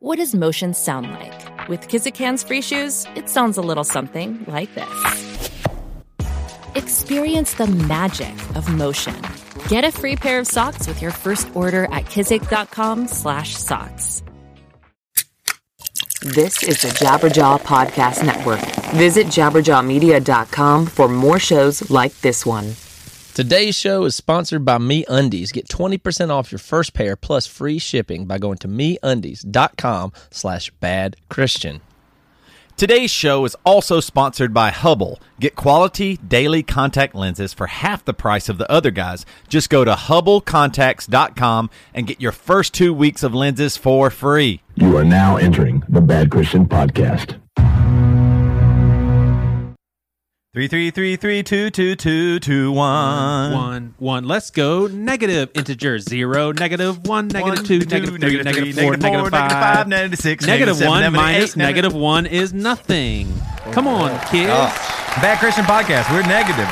What does motion sound like? With Kizik hands free shoes, it sounds a little something like this. Experience the magic of motion. Get a free pair of socks with your first order at kizik.com/socks. This is the Jabberjaw Podcast Network. Visit jabberjawmedia.com for more shows like this one. Today's show is sponsored by MeUndies. Get 20% off your first pair plus free shipping by going to meundies.com slash bad Christian. Today's show is also sponsored by Hubble. Get quality daily contact lenses for half the price of the other guys. Just go to hubblecontacts.com and get your first two weeks of lenses for free. You are now entering the Bad Christian Podcast. Three three three three two two two two one. One, one. Let's go. Negative integer. Zero, negative one, two, three, negative negative three, four, negative four, negative negative five, negative six, negative negative one negative negative- negative one is nothing. Come on, kids. Bad Christian Podcast. We're negative.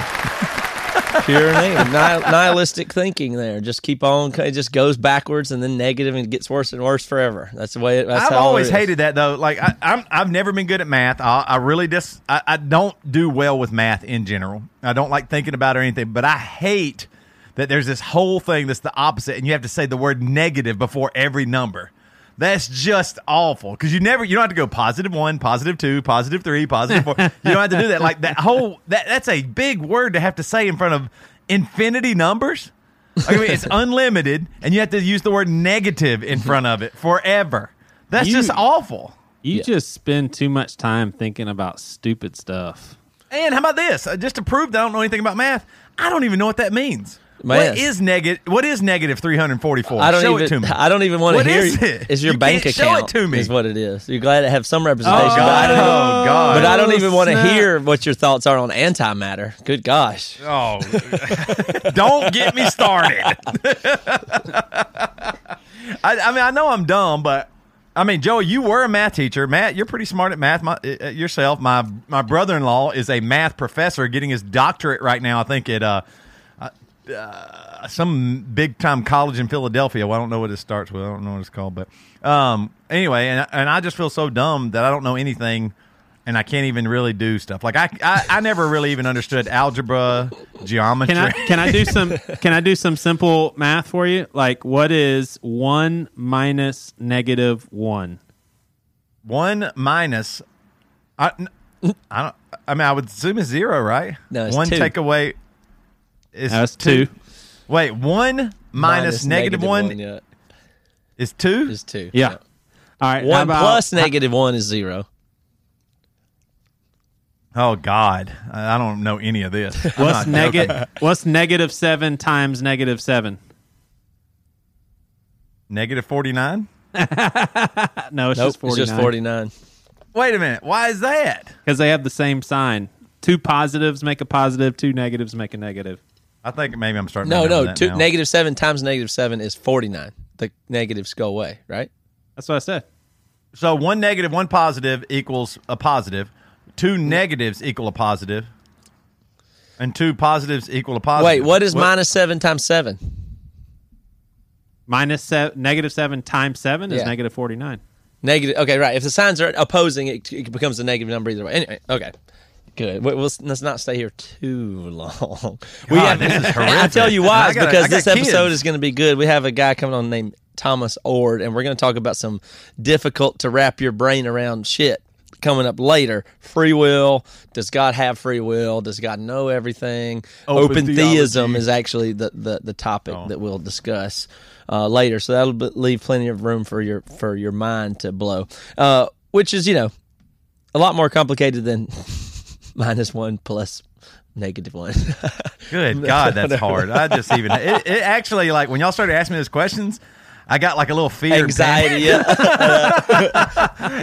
Pure nihilistic thinking there. Just keep on. It just goes backwards and then negative and gets worse and worse forever. That's the way it, that's I've always it hated that though. Like I, I'm, I've never been good at math. I, I really just, I, I don't do well with math in general. I don't like thinking about it or anything. But I hate that there's this whole thing that's the opposite, and you have to say the word negative before every number. That's just awful because you never, you don't have to go positive one, positive two, positive three, positive four. you don't have to do that. Like that whole that that's a big word to have to say in front of infinity numbers. I mean, it's unlimited, and you have to use the word negative in front of it forever. That's You- just awful. You just spend too much time thinking about stupid stuff. And how about this? Uh, Just to prove that I don't know anything about math, I don't even know what that means. Man. What is negative? What is negative three hundred forty-four? I don't show even. it to me. I don't even want What to hear. is it? Is your You bank account? show it to me. Is what it is. You're glad to have some representation. Oh but I don't even- God! Oh God! But I don't even want to hear what your thoughts are on antimatter. Good gosh. Oh, don't get me started. I, I mean, I know I'm dumb, but I mean, Joey, you were a math teacher. Matt, you're pretty smart at math my, uh, yourself. My my brother-in-law is a math professor, getting his doctorate right now. I think at uh, uh, some big time college in Philadelphia. Well, I don't know what it starts with. I don't know what it's called, but um, anyway, and and I just feel so dumb that I don't know anything. And I can't even really do stuff like I, I, I never really even understood algebra, geometry. Can I can I do some can I do some simple math for you? Like what is one minus negative one? One minus, I don't. I mean, I would assume it's zero, right? No, it's one two. take away is That's two. Wait, one minus, negative, one yeah, is two. is two. Yeah. All right. One about- plus negative one is zero. oh God, I I don't know any of this. What's negative? What's negative seven times negative seven? negative forty nine? No, it's Nope, just forty it's just forty nine. Wait a minute, why is that? because they have the same sign. Two positives make a positive. Two negatives make a negative. I think maybe I'm starting. to No, no. Two, now. negative seven times negative seven is forty nine. The negatives go away, right? That's what I said. So one negative, one positive equals a positive. Two negatives equal a positive, and two positives equal a positive. Wait, what is minus seven times seven? Minus se- negative seven times seven is Yeah. negative forty nine. Negative. Okay, right. If the signs are opposing, it, it becomes a negative number either way. Anyway, okay. Good. We- We'll, let's not stay here too long. we God, have, this is I tell you why, it's gotta- because this episode is going to be good. We have a guy coming on named Thomas Oord, and we're going to talk about some difficult to wrap your brain around shit coming up later. Free will. Does God have free will? Does God know everything? Open Open, theism is actually the, the, the topic Oh. that we'll discuss uh, later. So that'll leave plenty of room for your for your mind to blow, uh, which is you know a lot more complicated than minus one plus negative one. Good God, that's hard. I just even it, it actually like when y'all started asking me those questions, I got like a little fear, Anxiety. Yeah.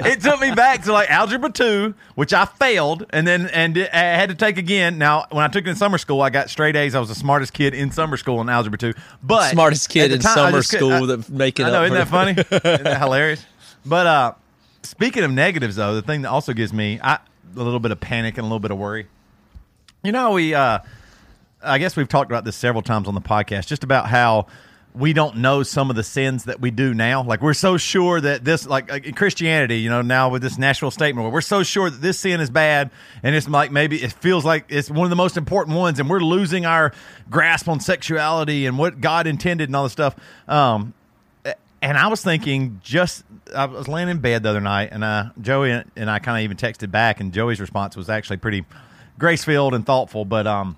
It took me back to like algebra two, which I failed, and then and I had to take again. Now, when I took it in summer school, I got straight A's. I was the smartest kid in summer school in algebra two. But Smartest kid in time, summer school I- that making I know, isn't that funny? isn't that hilarious? But uh, speaking of negatives, though, the thing that also gives me I, a little bit of panic and a little bit of worry. You know, we uh, I guess we've talked about this several times on the podcast, just about how we don't know some of the sins that we do now. Like we're so sure that this, like, like in Christianity, you know, now with this national statement, we're so sure that this sin is bad, and it's like maybe it feels like it's one of the most important ones, and we're losing our grasp on sexuality and what God intended and all this stuff. Um, and I was thinking, just I was laying in bed the other night, and uh, Joey and I kind of even texted back, and Joey's response was actually pretty grace filled and thoughtful. But um,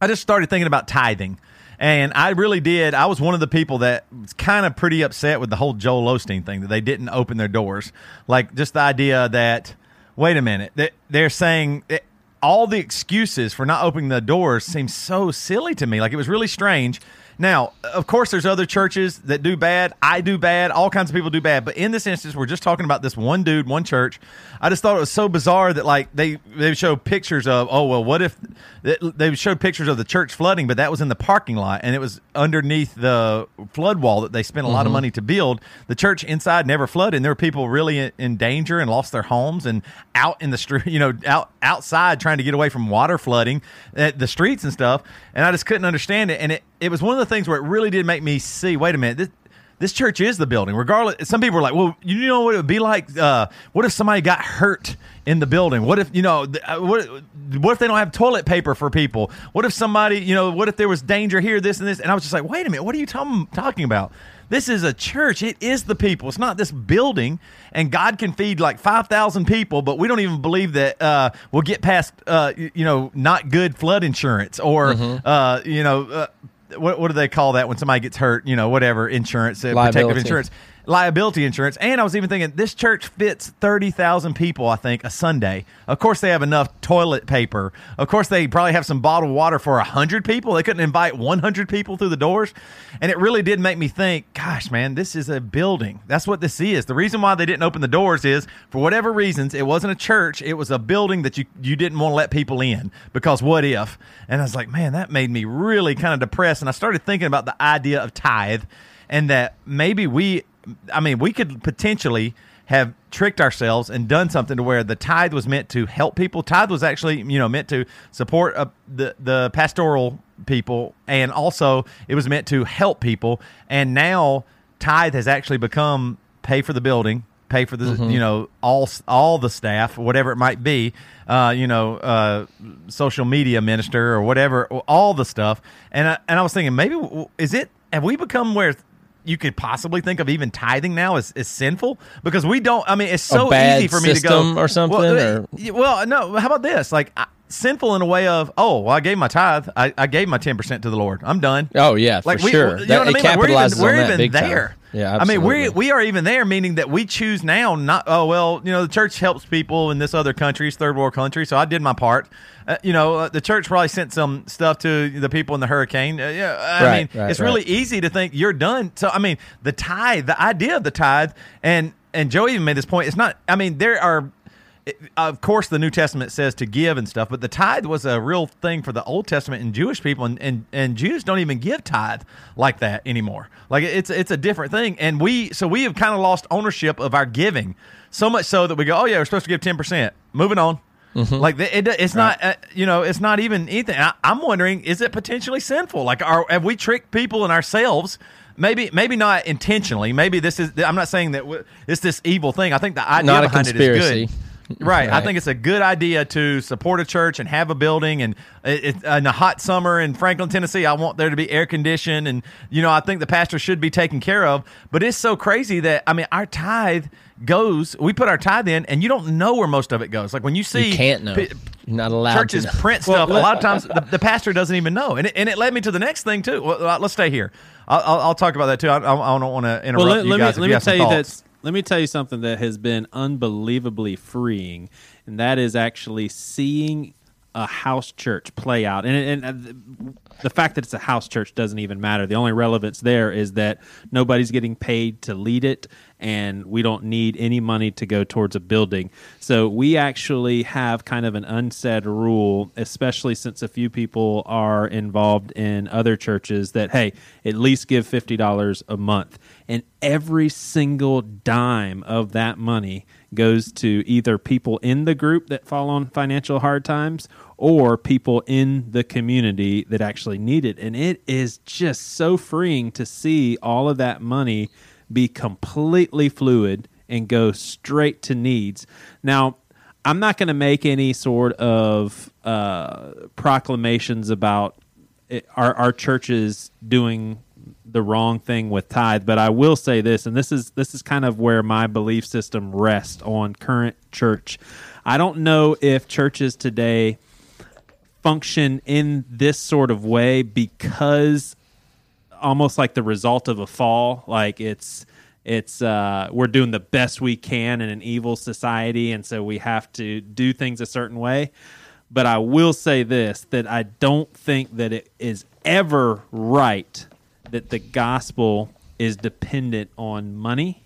I just started thinking about tithing. And I really did. I was one of the people that was kind of pretty upset with the whole Joel Osteen thing that they didn't open their doors. Like just the idea that, wait a minute, that they're saying that all the excuses for not opening the doors seem so silly to me. Like it was really strange. Now, of course, there's other churches that do bad. I do bad. All kinds of people do bad. But in this instance, we're just talking about this one dude, one church. I just thought it was so bizarre that like they they show pictures of oh well, what if they showed pictures of the church flooding, but that was in the parking lot and it was underneath the flood wall that they spent a lot of mm-hmm. money to build. The church inside never flooded. and There were people really in, danger and lost their homes and out in the street, you know, out outside trying to get away from water flooding at the streets and stuff. And I just couldn't understand it. And it it was one of the things where it really did make me see. Wait a minute, this, this church is the building. Regardless, some people are like, "Well, you know what it would be like? Uh, what if somebody got hurt in the building? What if you know? th- uh, What what if they don't have toilet paper for people? What if somebody you know? What if there was danger here, this and this? And I was just like, wait a minute, what are you talking talking about? This is a church. It is the people. It's not this building. And God can feed like five thousand people, but we don't even believe that uh, we'll get past uh, you know not good flood insurance or uh, you know. What, what do they call that when somebody gets hurt? You know, whatever insurance, uh, protective insurance, liability insurance. And I was even thinking this church fits thirty thousand people. I think a Sunday. Of course, they have enough toilet paper. Of course, they probably have some bottled water for hundred people. They couldn't invite one hundred people through the doors. And it really did make me think, gosh, man, this is a building. That's what this is. The reason why they didn't open the doors is for whatever reasons. It wasn't a church. It was a building that you you didn't want to let people in because what if? And I was like, man, that made me really kind of depressed. And I started thinking about the idea of tithe and that maybe we, I mean, we could potentially have tricked ourselves and done something to where the tithe was meant to help people. Tithe was actually, you know, meant to support uh, the the pastoral people, and also it was meant to help people. And now tithe has actually become pay for the building, pay for the you know all all the staff, whatever it might be, uh, you know, uh, social media minister or whatever, all the stuff. And I, and I was thinking, maybe is it? Have we become where? You could possibly think of even tithing now is, as sinful because we don't. I mean, it's so easy for me to go or something, Well, or- well, no. How about this? Like I, sinful in a way of, oh, well, I gave my tithe. I, I gave my ten percent to the Lord. I'm done. Oh yeah, for Like we, sure. you That- know what I mean? Like, we're even, we're even big time. there. Yeah, I mean, we we are even there, meaning that we choose now not. Oh well, you know, the church helps people in this other countries, third world country. So I did my part. Uh, you know, uh, the church probably sent some stuff to the people in the hurricane. Uh, yeah, I Right, mean, right, it's really easy to think you're done. So I mean, the tithe, the idea of the tithe, and and Joe even made this point. It's not. I mean, there are it- of course the new testament says to give and stuff but the tithe was a real thing for the old testament and jewish people and, and, and jews don't even give tithe like that anymore like it's it's a different thing and we so we have kind of lost ownership of our giving so much so that we go oh yeah we're supposed to give 10% moving on like the- it, it's not uh, you know it's not even anything I, i'm wondering is it potentially sinful like are have we tricked people and ourselves Maybe, maybe not intentionally. Maybe this is. I'm not saying that w- it's this evil thing. I think the idea Not a behind it is conspiracy. good. Right. I think it's a good idea to support a church and have a building. And it, it, in a hot summer in Franklin, Tennessee, I want there to be air conditioned. And, you know, I think the pastor should be taken care of. But it's so crazy that, I mean, our tithe goes, we put our tithe in, and you don't know where most of it goes. Like when you see You can't know. pe- You're not allowed churches to know. print stuff, a lot of times the, the pastor doesn't even know. And it, and it led me to the next thing, too. Well, uh, let's stay here. I'll, I'll, I'll talk about that, too. I, I, I don't want to interrupt Well, let, you let guys. if me let you me have some tell you thoughts. that. Let me tell you something that has been unbelievably freeing, and that is actually seeing a house church play out. And, and the fact that it's a house church doesn't even matter. The only relevance there is that nobody's getting paid to lead it, and we don't need any money to go towards a building. So we actually have kind of an unsaid rule, especially since a few people are involved in other churches, that hey, at least give fifty dollars a month, and every single dime of that money goes to either people in the group that fall on financial hard times or people in the community that actually need it. And it is just so freeing to see all of that money be completely fluid and go straight to needs. Now, I'm not going to make any sort of uh, proclamations about it, our, our churches doing the wrong thing with tithe, but I will say this, and this is this is kind of where my belief system rests on current church. I don't know if churches today function in this sort of way because almost like the result of a fall, like it's it's uh, we're doing the best we can in an evil society, and so we have to do things a certain way. But I will say this: that I don't think that it is ever right that the gospel is dependent on money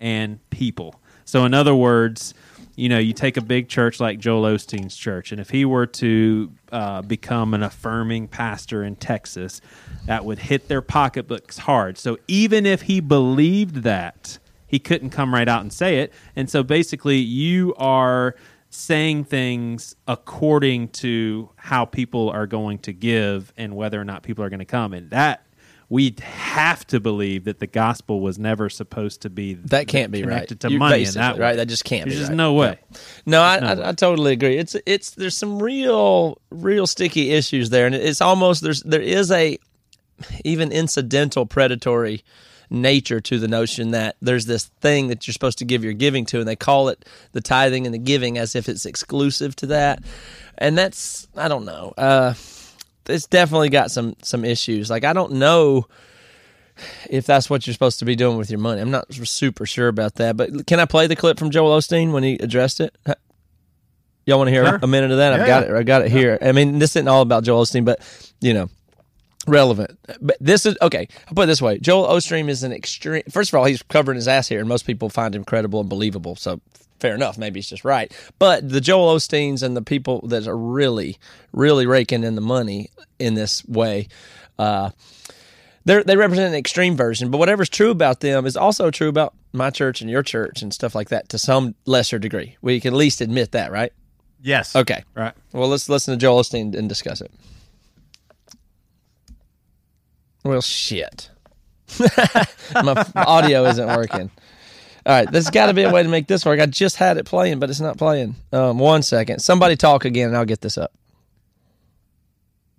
and people. So, in other words, you know, you take a big church like Joel Osteen's church, and if he were to uh, become an affirming pastor in Texas, that would hit their pocketbooks hard. So, even if he believed that, he couldn't come right out and say it. And so, basically, you are saying things according to how people are going to give and whether or not people are going to come. And that we have to believe that the gospel was never supposed to be That can't be right. connected to You- money in that way. right? That just can't There's be just right. no way. No, I, no way. I, I totally agree. It's it's there's some real real sticky issues there, and it's almost there's there is a even incidental predatory nature to the notion that there's this thing that you're supposed to give your giving to, and they call it the tithing and the giving as if it's exclusive to that, and that's I don't know. Uh, it's definitely got some some issues. Like I don't know if that's what you're supposed to be doing with your money. I'm not super sure about that. But can I play the clip from Joel Osteen when he addressed it? Y'all want to hear Sure. a minute of that? I've got yeah. it. I got it here. I mean, this isn't all about Joel Osteen, but you know, relevant. But this is okay. I'll put it this way: Joel Osteen is an extreme. First of all, he's covering his ass here, and most people find him credible and believable. So fair enough. Maybe he's just right. But the Joel Osteens and the people that are really, really raking in the money in this way. Uh, they they represent an extreme version, but whatever's true about them is also true about my church and your church and stuff like that to some lesser degree. We can at least admit that, right? Yes. Okay. Right. Well, let's listen to Joel Osteen and discuss it. Well, shit. my audio isn't working. All right, there's got to be a way to make this work. I just had it playing, but it's not playing. Um, one second. Somebody talk again, and I'll get this up.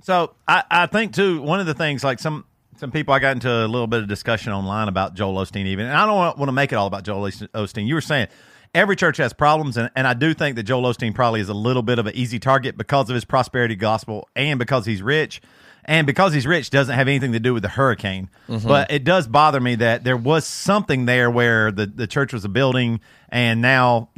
So I, I think too one of the things like some some people I got into a little bit of discussion online about Joel Osteen even and I don't want, to make it all about Joel Osteen. You were saying every church has problems and, and I do think that Joel Osteen probably is a little bit of an easy target because of his prosperity gospel and because he's rich and because he's rich doesn't have anything to do with the hurricane. Mm-hmm. But it does bother me that there was something there where the, the church was a building and now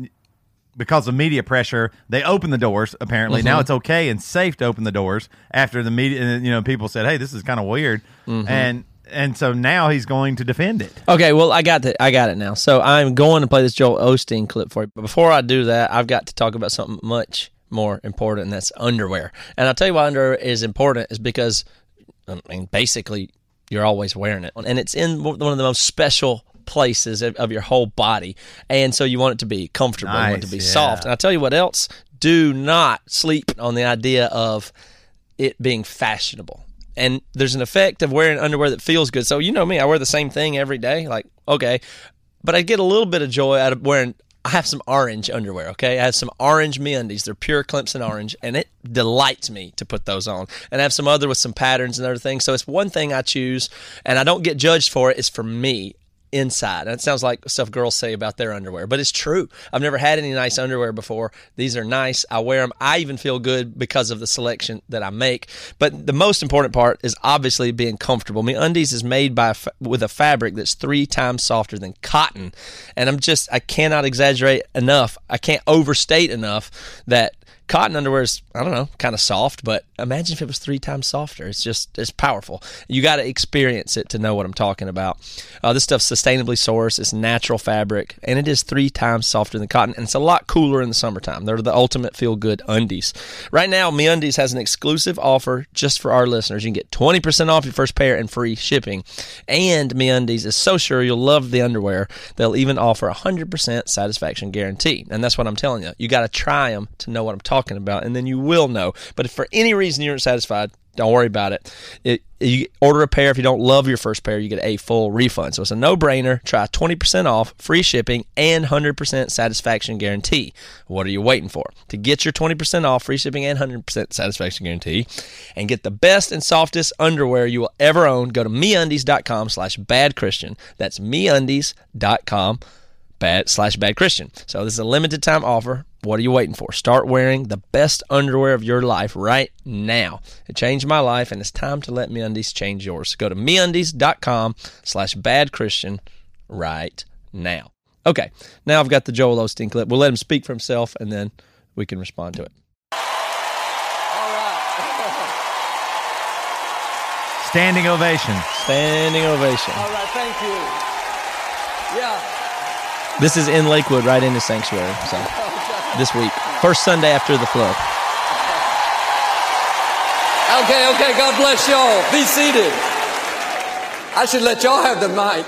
because of media pressure, they opened the doors. Apparently, now mm-hmm. it's okay and safe to open the doors after the media. You know, people said, "Hey, this is kind of weird," mm-hmm. and and so now he's going to defend it. Okay, well, I got it. I got it now. So I'm going to play this Joel Osteen clip for you. But before I do that, I've got to talk about something much more important, and that's underwear. And I'll tell you why underwear is important is because, I mean, basically, you're always wearing it, and it's in one of the most special places of, your whole body, and so you want it to be comfortable, you want it to be yeah. soft. And I'll tell you what else: do not sleep on the idea of it being fashionable. And there's an effect of wearing underwear that feels good. So you know me, I wear the same thing every day. Like, okay. But I get a little bit of joy out of wearing I have some orange underwear, okay? I have some orange MeUndies. They're pure Clemson orange, and it delights me to put those on. And I have some other with some patterns and other things. So it's one thing I choose, and I don't get judged for it. It's for me inside. And it sounds like stuff girls say about their underwear, but it's true. I've never had any nice underwear before. These are nice. I wear them. I even feel good because of the selection that I make. But the most important part is obviously being comfortable. MeUndies is made by with a fabric that's three times softer than cotton, and I'm just I cannot exaggerate enough. I can't overstate enough that cotton underwear is I don't know, kind of soft, but imagine if it was three times softer. It's just it's powerful. You got to experience it to know what I'm talking about. Uh, this stuff's sustainably sourced. It's natural fabric, and it is three times softer than cotton, and it's a lot cooler in the summertime. They're the ultimate feel good undies. Right now, MeUndies has an exclusive offer just for our listeners. You can get 20% off your first pair and free shipping. And MeUndies is so sure you'll love the underwear, they'll even offer a 100% satisfaction guarantee. And that's what I'm telling you. You got to try them to know what I'm talking about, and then you will know. But if for any reason you're not satisfied, don't worry about it. it. You order a pair. If you don't love your first pair, you get a full refund. So it's a no-brainer. Try 20% off, free shipping, and 100% satisfaction guarantee. What are you waiting for? To get your 20% off, free shipping, and 100% satisfaction guarantee, and get the best and softest underwear you will ever own, go to meundies.com slash bad Christian. That's meundies.com bad slash bad Christian. So this is a limited time offer. What are you waiting for? Start wearing the best underwear of your life right now. It changed my life, and it's time to let MeUndies change yours. Go to MeUndies.com slash bad Christian right now. Okay, now I've got the Joel Osteen clip. We'll let him speak for himself, and then we can respond to it. All right. Standing ovation. Standing ovation. All right, thank you. Yeah. This is in Lakewood, right in the sanctuary. So this week, first Sunday after the flood. Okay, okay, God bless y'all. Be seated. I should let y'all have the mic.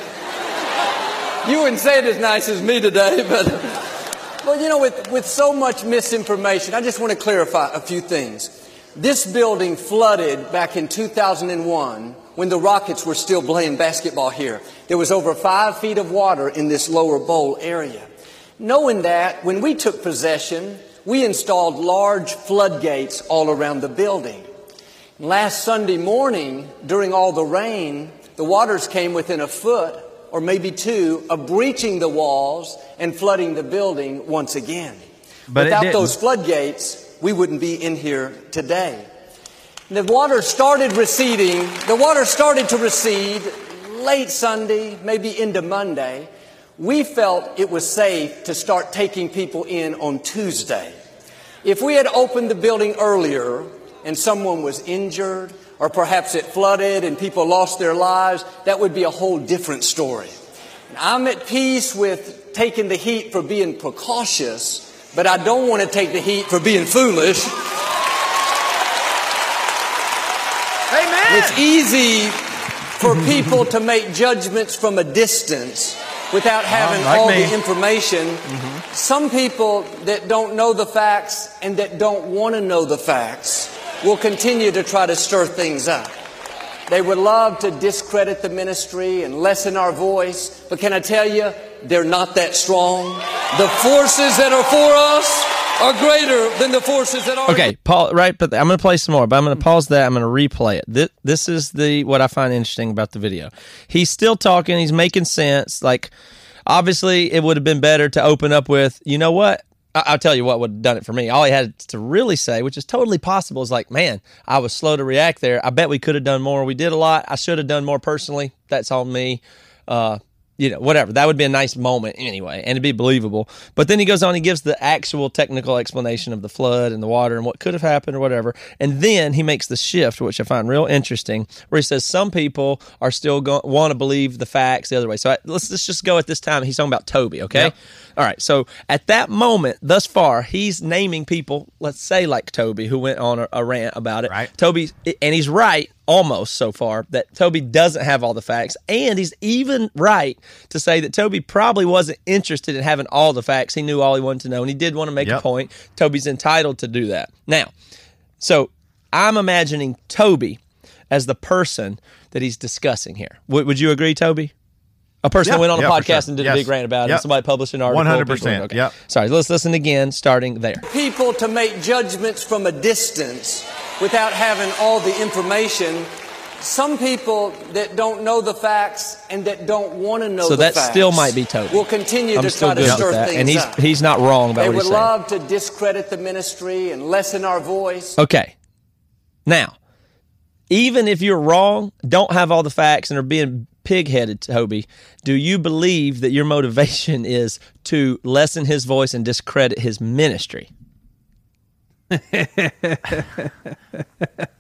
You wouldn't say it as nice as me today, but well, you know, with, with so much misinformation, I just want to clarify a few things. This building flooded back in 2001 when the Rockets were still playing basketball here. There was over five feet of water in this lower bowl area. Knowing that, when we took possession, we installed large floodgates all around the building. Last Sunday morning, during all the rain, the waters came within a foot or maybe two of breaching the walls and flooding the building once again. But Without those floodgates, we wouldn't be in here today. The water started receding. The water started to recede late Sunday, maybe into Monday. We felt it was safe to start taking people in on Tuesday. If we had opened the building earlier and someone was injured, or perhaps it flooded and people lost their lives, that would be a whole different story. And I'm at peace with taking the heat for being precautious, but I don't want to take the heat for being foolish. It's easy for people to make judgments from a distance without uh-huh, having like all me. the information. Mm-hmm. Some people that don't know the facts and that don't want to know the facts will continue to try to stir things up. They would love to discredit the ministry and lessen our voice, but can I tell you, they're not that strong. The forces that are for us are greater than the forces that are Okay, Paul. Right, but I'm going to play some more. But I'm going to pause that. I'm going to replay it. This, this is the what I find interesting about the video. He's still talking. He's making sense. Like, obviously, it would have been better to open up with, you know what? I- I'll tell you what would have done it for me. All he had to really say, which is totally possible, is like, man, I was slow to react there. I bet we could have done more. We did a lot. I should have done more personally. That's on me. Uh, you know, whatever. That would be a nice moment anyway, and it'd be believable. But then he goes on, he gives the actual technical explanation of the flood and the water and what could have happened or whatever. And then he makes the shift, which I find real interesting, where he says some people are still going want to believe the facts the other way. So I, let's let's just go at this time. He's talking about Toby, okay? Yep. All right. So at that moment, thus far, he's naming people. Let's say like Toby, who went on a, a rant about it. Right. Toby, and he's right almost so far that Toby doesn't have all the facts, and he's even right to say that Toby probably wasn't interested in having all the facts. He knew all he wanted to know, and he did want to make a point. Toby's entitled to do that. Now, so I'm imagining Toby as the person that he's discussing here. Would, would you agree, Toby? A person Yeah, that went on a yeah, podcast sure. and did Yes. a big rant about it. Yep. And somebody published an article. 100%, people- Okay. yep. Sorry, let's listen again, starting there. people to make judgments from a distance without having all the information. Some people that don't know the facts and that don't want to know So the that facts still might be Toby. will continue I'm to still try to stir with that, things and he's up. he's not wrong about they what he's saying. They would love to discredit the ministry and lessen our voice. Okay. Now, even if you're wrong, don't have all the facts, and are being pig-headed, Toby, do you believe that your motivation is to lessen his voice and discredit his ministry?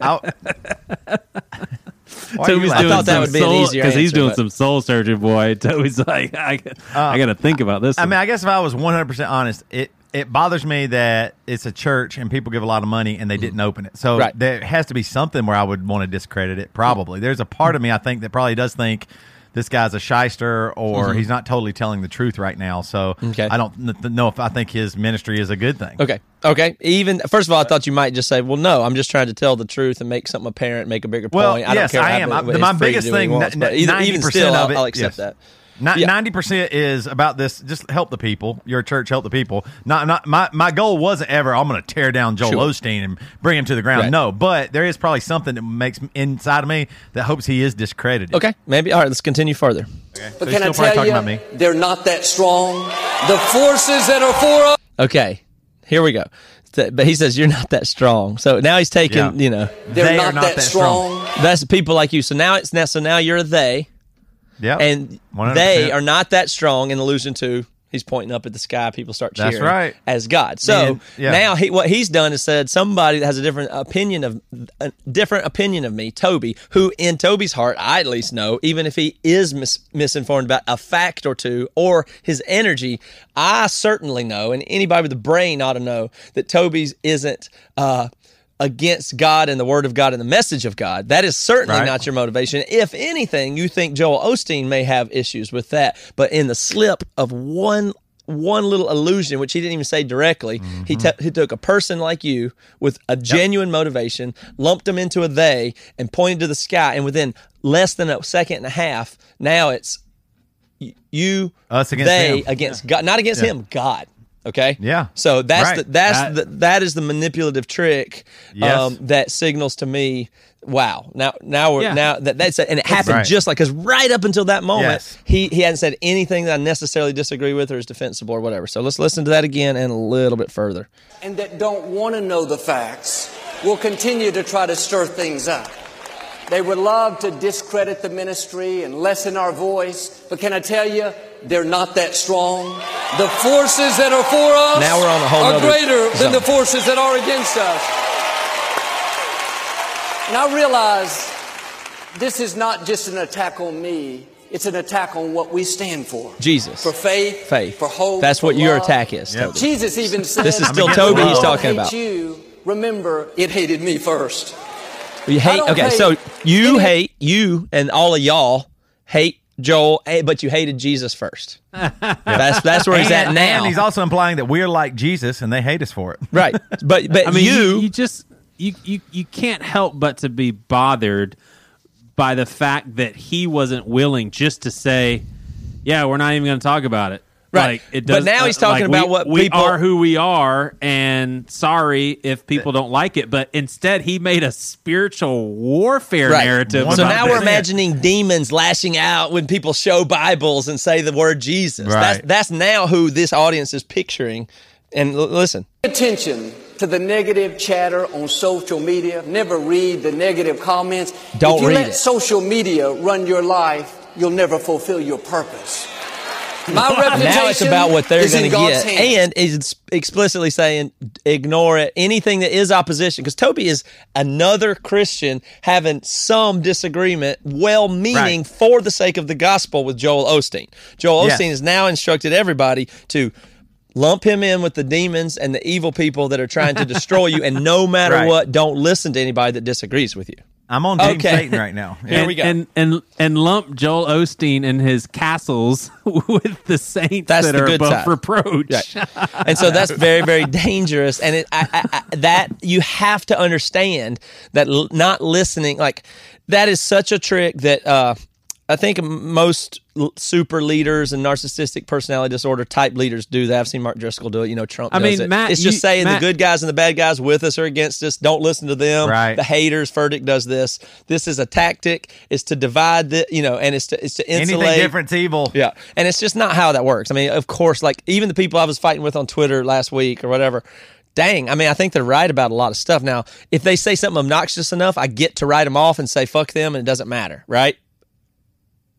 I, Why are you Toby's laughing? doing thought that some would be an soul, easier he's doing but- some soul searching, boy. Toby's like, I, I got to uh, think about this. I one. mean, I guess if I was 100% honest, it it bothers me that it's a church and people give a lot of money and they didn't open it. So Right. there has to be something where I would want to discredit it. Probably. There's a part of me I think that probably does think this guy's a shyster or he's not totally telling the truth right now. So Mm-hmm. Okay. I don't know if I think his ministry is a good thing. Okay. Okay. Even first of all, I thought you might just say, "Well, no, I'm just trying to tell the truth and make something apparent, make a bigger Well, point." I yes, don't care I am. I- my biggest do what he thing, wants, n- either, 90% still, of it, I'll, I'll accept yes. that. Ni- Yeah. 90% is about this just help the people your church help the people not not my, my goal wasn't ever i'm going to tear down joel Sure. osteen and bring him to the ground Right. no but there is probably something that makes inside of me that hopes he is discredited Okay. Maybe. All right. Let's continue further. Okay. But So can you're I still tell talking you, about me? they're not that strong. The forces that are for us. Okay. Here we go. But he says you're not that strong. So now he's taking, Yeah. you know, They're They not, not that, that strong. that's people like you. So now it's now. So now you're a they, yeah and 100%. they are not that strong. In allusion to, he's pointing up at the sky. People start cheering. That's right. As God. So yeah. now he, what he's done is said somebody that has a different opinion of a different opinion of me, Toby, who in Toby's heart, I at least know, even if he is mis- misinformed about a fact or two or his energy, I certainly know, and anybody with a brain ought to know that Toby's isn't. Uh, Against God and the Word of God and the message of God. That is certainly Right. not your motivation. If anything, you think Joel Osteen may have issues with that. But in the slip of one one little allusion, which he didn't even say directly, he, Mm-hmm. t- he took a person like you with a genuine motivation, lumped them into a they, and pointed to the sky. And within less than a second and a half, now it's you, Us against they him. against God, not against Yeah. him, God. Okay. Yeah. So that's Right. the, that's That- the, that is the manipulative trick Yes. um, that signals to me. Wow. Now now we're Yeah. now that that's and it happened Right. just like because right up until that moment Yes. he he hadn't said anything that I necessarily disagree with or is defensible or whatever. So let's listen to that again and a little bit further. and that don't want to know the facts will continue to try to stir things up. They would love to discredit the ministry and lessen our voice, but can I tell you, they're not that strong. The forces that are for us Now we're on a whole are nother greater than the forces that are against us. And I realize this is not just an attack on me, it's an attack on what we stand for. Jesus. For faith, Faith. for hope. That's for what your love. attack is. Yep. Toby. Jesus even said, This is still Toby he's talking about. You remember, it hated me first. You hate. Okay, hate so you any- hate you and all of y'all hate Joel, but you hated Jesus first. That's that's where he's at now. and he's also implying that we're like jesus and they hate us for it right, but but I mean, you, you you just you, you you can't help but to be bothered by the fact that he wasn't willing just to say, "Yeah, we're not even going to talk about it." Right. Like, it But now he's uh, talking like, about we, what we people- are who we are, and sorry if people don't like it. But instead, he made a spiritual warfare Right. narrative. So now hundred we're imagining demons lashing out when people show Bibles and say the word Jesus. That's that's now who this audience is picturing. And l- listen, Attention to the negative chatter on social media. Never read the negative comments. Don't if you read let it. social media run your life, you'll never fulfill your purpose. My reputation now it's about what they're going to get, hands. and is explicitly saying ignore it. Anything that is opposition, because Toby is another Christian having some disagreement, well-meaning Right. for the sake of the gospel with Joel Osteen. Joel Yes. Osteen has now instructed everybody to. Lump him in with the demons and the evil people that are trying to destroy you, and no matter Right. what, don't listen to anybody that disagrees with you. I'm on team Okay. satan right now Here and, we go. And, and and lump Joel Osteen and his castles with the saints That's that the are good above side. reproach. Right. and so that's very, very dangerous. And it, I, I, I, that you have to understand that l- not listening, like that is such a trick that uh, I think most super leaders and narcissistic personality disorder type leaders do that. I've seen Mark Driscoll do it. You know, Trump I does mean, it. Matt, it's just you- saying Matt- the good guys and the bad guys with us or against us. Don't listen to them. Right. The haters. Verdict does this. This is a tactic. It's to divide the, you know, and it's to it's to insulate. anything different's evil Yeah. And it's just not how that works. I mean, of course, like even the people I was fighting with on Twitter last week or whatever, dang, I mean, I think they're right about a lot of stuff. Now, if they say something obnoxious enough, I get to write them off and say fuck them and it doesn't matter, right?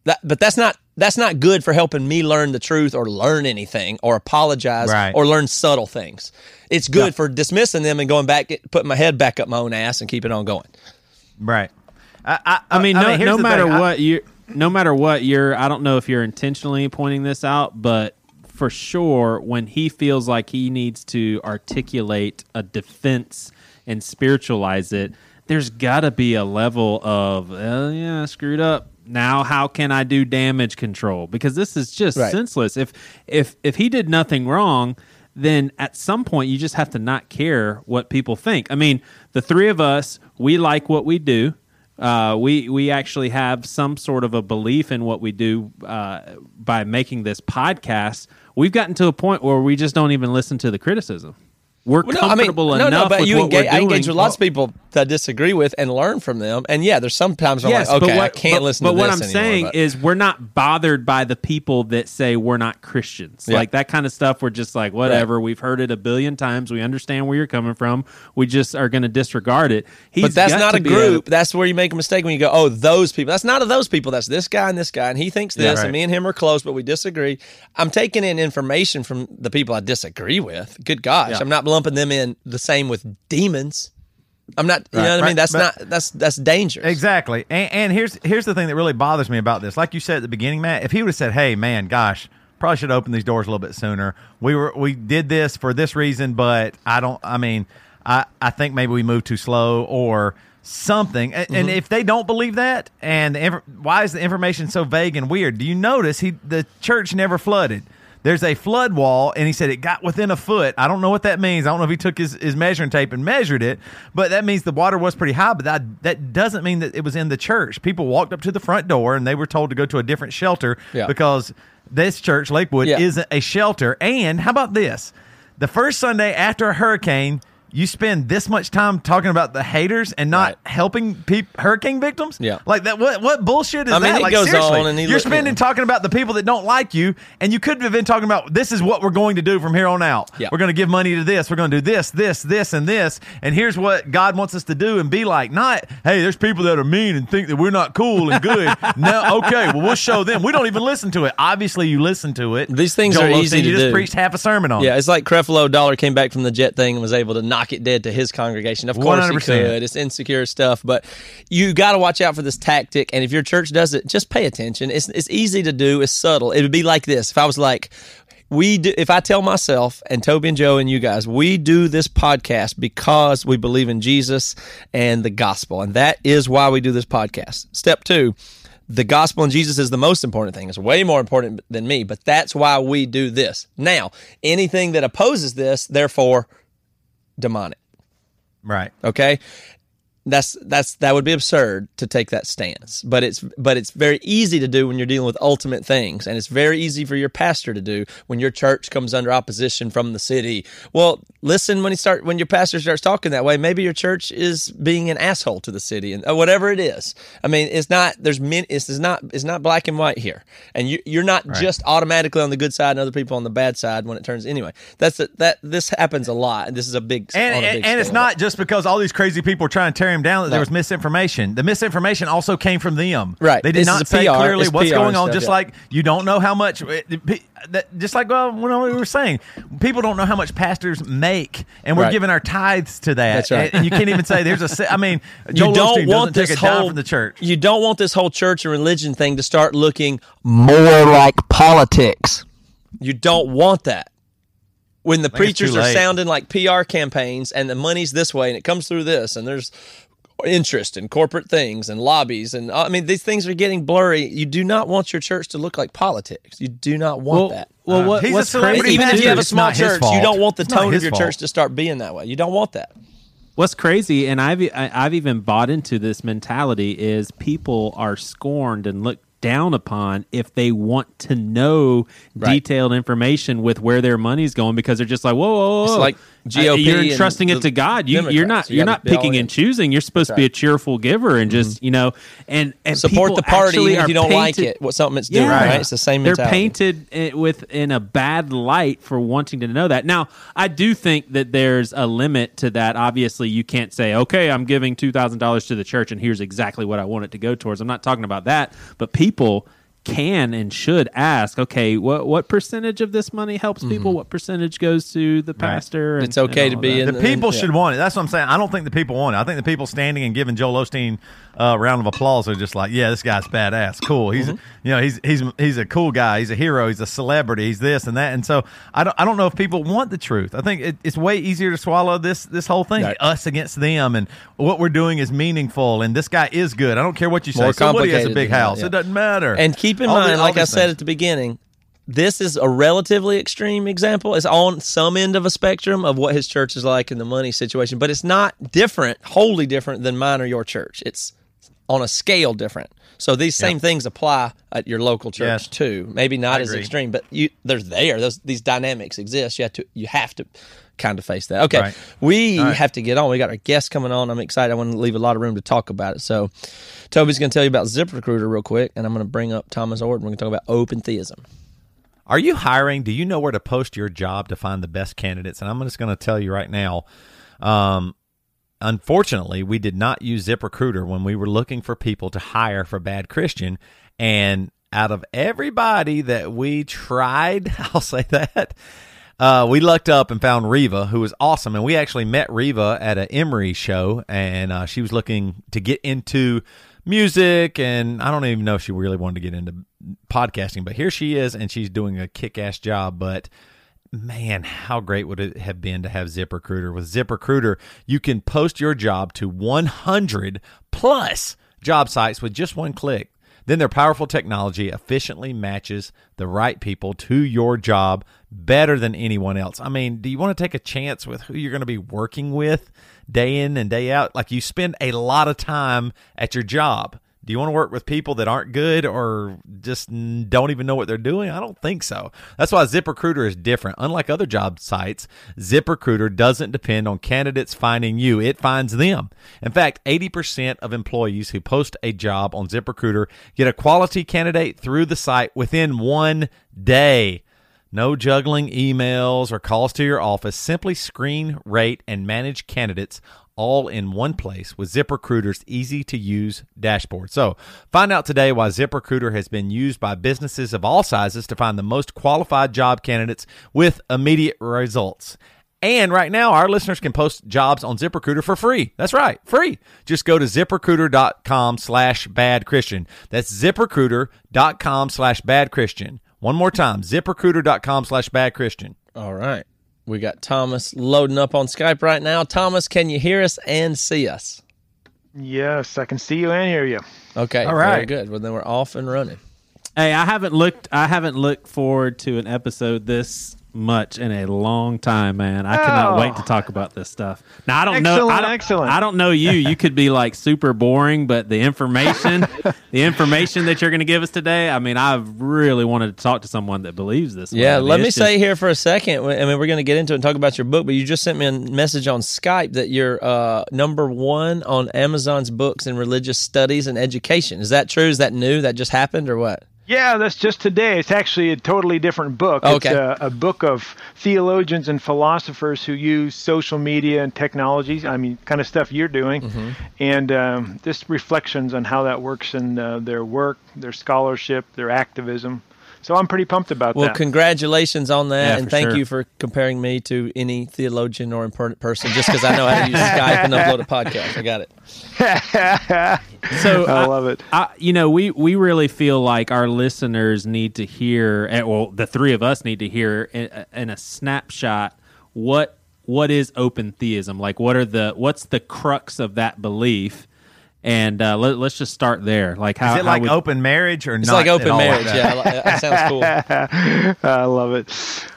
That, but that's not that's not good for helping me learn the truth or learn anything or apologize Right. or learn subtle things. It's good for dismissing them and going back, putting my head back up my own ass and keeping on going. Right. I, I, I mean, no, here's no matter thing. What you, no matter what you're, I don't know if you're intentionally pointing this out, but for sure, when he feels like he needs to articulate a defense and spiritualize it, there's got to be a level of, uh, yeah, I screwed up. Now, how can I do damage control? Because this is just Right. senseless. If if if he did nothing wrong, then at some point you just have to not care what people think. I mean, the three of us, we like what we do. Uh, we we actually have some sort of a belief in what we do uh, by making this podcast. We've gotten to a point where we just don't even listen to the criticism. We're Well, no, I mean, comfortable no, enough no, but with you engage, I engage with lots of people that I disagree with and learn from them. And yeah, there's sometimes I'm yes, like, okay, but what, I can't but, listen but to what I'm anymore, saying but- is, we're not bothered by the people that say we're not Christians. Yeah. Like that kind of stuff. We're just like, whatever. We've heard it a billion times. We understand where you're coming from. We just are going to disregard it. He's but that's not a group. that's where you make a mistake when you go, oh, those people. That's not of those people. That's this guy and this guy, and he thinks this, Yeah, right. and me and him are close, but we disagree. I'm taking in information from the people I disagree with. Good gosh, Yeah. I'm not lumping them in the same with demons. I'm not. You know what I mean? That's but- not. That's that's dangerous. Exactly. And, and here's here's the thing that really bothers me about this. Like you said at the beginning, Matt, if he would have said, "Hey, man, gosh, probably should open these doors a little bit sooner. We were we did this for this reason, but I don't. I mean, I I think maybe we moved too slow or." Something, and, and if they don't believe that, and the, why is the information so vague and weird? Do you notice he the church never flooded? There's a flood wall, and he said it got within a foot. I don't know what that means. I don't know if he took his, his measuring tape and measured it, but that means the water was pretty high. But that that doesn't mean that it was in the church. People walked up to the front door and they were told to go to a different shelter Yeah. because this church, Lakewood, Yeah. isn't a shelter. And how about this? The first Sunday after a hurricane, you spend this much time talking about the haters and not Right. helping peop hurricane victims. Yeah. like that. What what bullshit is I mean, that? it like goes seriously, on and he you're look- spending talking about the people that don't like you, and you could have been talking about this is what we're going to do from here on out. Yeah. We're going to give money to this. We're going to do this, this, this, and this. And here's what God wants us to do and be like. Not hey, there's people that are mean and think that we're not cool and good. no, okay, well we'll show them. We don't even listen to it. Obviously, you listen to it. These things Joel are easy You to just do. preached half a sermon on. Yeah, it. it's like Creflo Dollar came back from the jet thing and was able to knock it dead to his congregation. Of course he 100%. could. It's insecure stuff, but you got to watch out for this tactic. And if your church does it, just pay attention. It's it's easy to do. It's subtle. It would be like this. If I was like, we do, if I tell myself and Toby and Joe and you guys, we do this podcast because we believe in Jesus and the gospel, and that is why we do this podcast. Step two. The gospel and Jesus is the most important thing. It's way more important than me, but that's why we do this. Now, anything that opposes this, therefore, demonic. right. Okay, that's that's that would be absurd to take that stance. But it's but it's very easy to do when you're dealing with ultimate things, and it's very easy for your pastor to do when your church comes under opposition from the city. Well, listen when he start when your pastor starts talking that way. Maybe your church is being an asshole to the city, and uh, whatever it is. I mean, it's not there's min, it's, it's not it's not black and white here, and you, you're not just automatically on the good side and other people on the bad side when it turns anyway. That's a, that this happens a lot, and this is a big And, a and, big and it's scale. not just because all these crazy people are trying to tear him down that there was misinformation. The misinformation also came from them. Right. They did This not say PR. clearly It's what's PR going on. stuff, just yeah. like you don't know how much. Eh, it- that- Just like well, we were saying, people don't know how much pastors make, and we're Right. giving our tithes to that. That's right. And, and you can't even say there's a. I mean, you don't Osteen want this take a dime whole the church. You don't want this whole church and religion thing to start looking more like politics. You don't want that. When the preachers are sounding like PR campaigns and the money's this way and it comes through this and there's interest in corporate things and lobbies and I mean these things are getting blurry. You do not want your church to look like politics. You do not want well, that. well, Uh, what, he's a what's celebrity crazy Even if you have a small not his church, you don't want the It's tone of your fault. church to start being that way. You don't want that. What's crazy, and I've I- I've even bought into this mentality, is people are scorned and looked down upon if they want to know Right. detailed information with where their money's going because they're just like, whoa, whoa, whoa. It's like GOP you're entrusting it to God. You, you're not. You you're not picking and choosing. You're supposed to be a cheerful giver and just mm-hmm. you know and and Support the party if are you don't like it. What something it's doing, Yeah. right? It's the same thing They're mentality. painted i- with in a bad light for wanting to know that. Now, I do think that there's a limit to that. Obviously, you can't say, "Okay, I'm giving two thousand dollars to the church, and here's exactly what I want it to go towards." I'm not talking about that, but people can and should ask, okay, what what percentage of this money helps people? What percentage goes to the pastor? and- It's okay and to be that? in The people yeah. should want it. That's what I'm saying. I don't think the people want it. I think the people standing and giving Joel Osteen a round of applause are just like, yeah, this guy's badass, cool. He's Mm-hmm. you know he's he's he's a cool guy. He's a hero. He's a celebrity. He's this and that. And so I don't I don't know if people want the truth. I think it, it's way easier to swallow this this whole thing, Right. us against them, and what we're doing is meaningful. And this guy is good. I don't care what you say. More So what, he has a big than that, house. yeah. It doesn't matter. And keep in All mind, all like I these said at the beginning, this is a relatively extreme example. It's on some end of a spectrum of what his church is like in the money situation, but it's not different, wholly different than mine or your church. It's on a scale different. So these same things apply at your local church Yes. too. Maybe not as agree. extreme, but you they're there. Those these dynamics exist. You have to you have to kind of face that. Okay, Right. we right. have to get on. We got our guest coming on. I'm excited. I want to leave a lot of room to talk about it. So Toby's going to tell you about ZipRecruiter real quick, and I'm going to bring up Thomas Oord. and We're going to talk about open theism. Are you hiring? Do you know where to post your job to find the best candidates? And I'm just going to tell you right now. Um, unfortunately, we did not use ZipRecruiter when we were looking for people to hire for Bad Christian. And out of everybody that we tried, I'll say that. Uh, we lucked up and found Riva, who was awesome, and we actually met Riva at an Emery show, and uh, she was looking to get into music, and I don't even know if she really wanted to get into podcasting, but here she is, and she's doing a kick-ass job. But man, how great would it have been to have ZipRecruiter? With ZipRecruiter, you can post your job to 100 plus job sites with just one click. Then their powerful technology efficiently matches the right people to your job better than anyone else. I mean, do you want to take a chance with who you're going to be working with day in and day out? Like you spend a lot of time at your job. Do you want to work with people that aren't good or just don't even know what they're doing? I don't think so. That's why ZipRecruiter is different. Unlike other job sites, ZipRecruiter doesn't depend on candidates finding you, it finds them. In fact, 80% of employees who post a job on ZipRecruiter get a quality candidate through the site within one day. No juggling emails or calls to your office. Simply screen, rate, and manage candidates all in one place with ZipRecruiter's easy to use dashboard. So, find out today why ZipRecruiter has been used by businesses of all sizes to find the most qualified job candidates with immediate results. And right now, our listeners can post jobs on ZipRecruiter for free. That's right, free. Just go to ziprecruiter.com slash bad Christian. That's ziprecruiter.com slash bad Christian. One more time, ziprecruiter.com slash bad Christian. All right. We got Thomas loading up on Skype right now. Thomas, can you hear us and see us? Yes, I can see you and hear you. Okay. All right. Very good. Well, then we're off and running. Hey, I haven't looked. I haven't looked forward to an episode this much in a long time, man. I cannot Oh. wait to talk about this stuff. Now I don't know. I Excellent, don't, excellent. I don't know you. You could be like super boring, but the information, the information that you're going to give us today. I mean, I've really wanted to talk to someone that believes this. Yeah, way. I mean, let me it's say here for a second. I mean, we're going to get into it and talk about your book, but you just sent me a message on Skype that you're uh, number one on Amazon's books in religious studies and education. Is that true? Is that new? That just happened or what? Yeah, that's just today. It's actually a totally different book. Okay. It's a, a book of theologians and philosophers who use social media and technologies. I mean, kind of stuff you're doing, Mm-hmm. and um, just reflections on how that works in uh, their work, their scholarship, their activism. So I'm pretty pumped about Well, that. Well, congratulations on that, Yeah, and thank sure. you for comparing me to any theologian or important person just because I know how to use Skype and upload a podcast. I got it. So I uh, love it. I, you know, we we really feel like our listeners need to hear, eh, well, the three of us need to hear in, eh, in a snapshot what what is open theism like. What are the what's the crux of that belief? And uh, let, us just start there. Like how Is it how like would- open marriage or It's not? It's like open all marriage. that? Yeah, that sounds cool. I love it.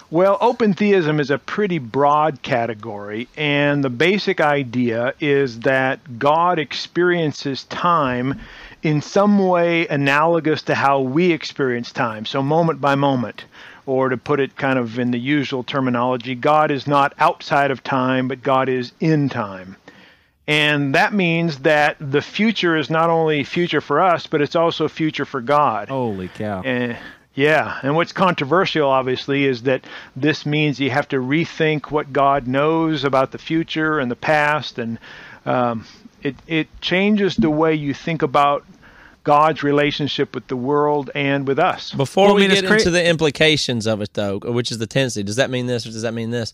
Well, open theism is a pretty broad category, and the basic idea is that God experiences time in some way analogous to how we experience time, so moment by moment. Or to put it kind of in the usual terminology, God is not outside of time, but God is in time. And that means that the future is not only future for us, but it's also future for God. Holy cow! Eh, yeah, and what's controversial, obviously, is that this means you have to rethink what God knows about the future and the past, and um, it it changes the way you think about God's relationship with the world and with us. Before Well, I we get cra- into the implications of it, though, which is the tendency, does that mean this or does that mean this?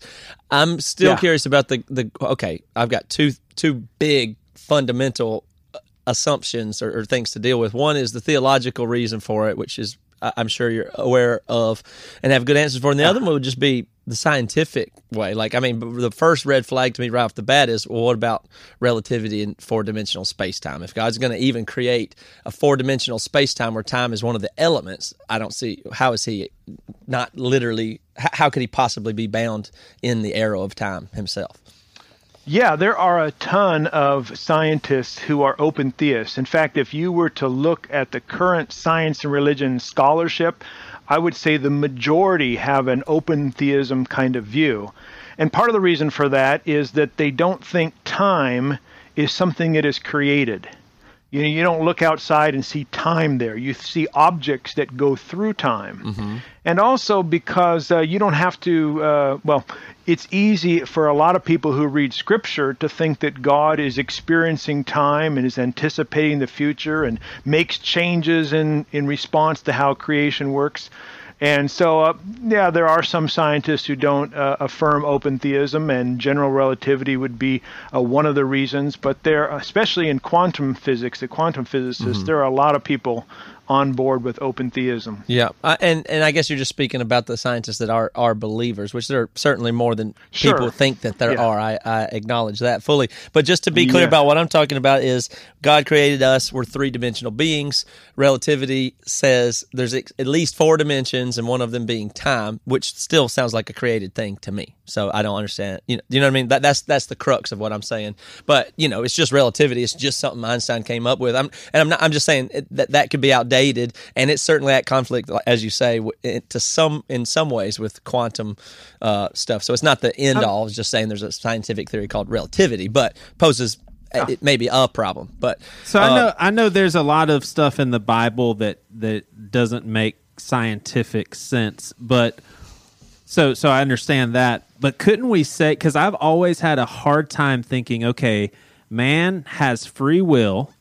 I'm still Yeah. curious about the the. Okay, I've got two two big fundamental uh, assumptions or, or things to deal with. One is the theological reason for it, which is I- I'm sure you're aware of and have good answers for. And the other one would just be the scientific way. Like, I mean, the first red flag to me right off the bat is, well, what about relativity in four dimensional space time? If God's going to even create a four dimensional space time where time is one of the elements, I don't see how is he not literally, how could he possibly be bound in the arrow of time himself? Yeah, there are a ton of scientists who are open theists. In fact, if you were to look at the current science and religion scholarship, I would say the majority have an open theism kind of view. And part of the reason for that is that they don't think time is something that is created. You know, you don't look outside and see time there. You see objects that go through time. And also because uh, you don't have to, uh, well, it's easy for a lot of people who read scripture to think that God is experiencing time and is anticipating the future and makes changes in, in response to how creation works. And so, uh, yeah, there are some scientists who don't uh, affirm open theism, and general relativity would be uh, one of the reasons. But there, especially in quantum physics, the quantum physicists, there are a lot of people on board with open theism. Yeah, uh, and and I guess you're just speaking about the scientists that are are believers, which there are certainly more than Sure. people think that there Yeah. are. I, I acknowledge that fully. But just to be clear Yeah. about what I'm talking about is God created us. We're three dimensional beings. Relativity says there's ex- at least four dimensions, and one of them being time, which still sounds like a created thing to me. So I don't understand. You know, you know what I mean? That, that's that's the crux of what I'm saying. But you know, it's just relativity. It's just something Einstein came up with. I'm and I'm not. I'm just saying it, that that could be outdated, and it's certainly at conflict, as you say, to some in some ways with quantum uh, stuff. So it's not the end all. It's just saying there's a scientific theory called relativity, but poses uh, it may be a problem. But So I uh, know I know there's a lot of stuff in the Bible that that doesn't make scientific sense, but so so I understand that. But couldn't we say because I've always had a hard time thinking, okay, man has free will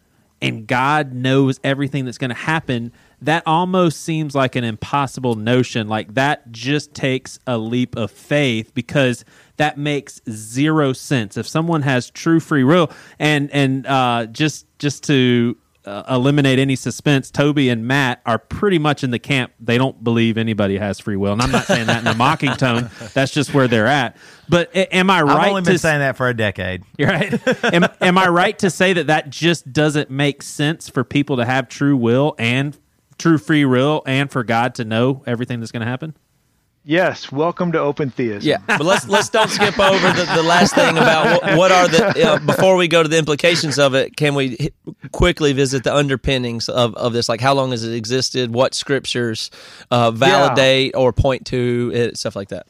and God knows everything that's going to happen. That almost seems like an impossible notion. Like that just takes a leap of faith because that makes zero sense. If someone has true free will, and and uh, just just to uh, eliminate any suspense, Toby and Matt are pretty much in the camp. They don't believe anybody has free will, and I'm not saying that in a mocking tone. That's just where they're at. But a- am I right? I've only been to saying that for a decade. you're right. am, am I right to say that that just doesn't make sense for people to have true will and true free will, and for God to know everything that's going to happen? Yes, welcome to open theism. Yeah, but let's let's don't skip over the, the last thing about what, what are the uh, before we go to the implications of it. Can we hit, quickly visit the underpinnings of, of this? Like how long has it existed? What scriptures uh, validate or point to it? Stuff like that.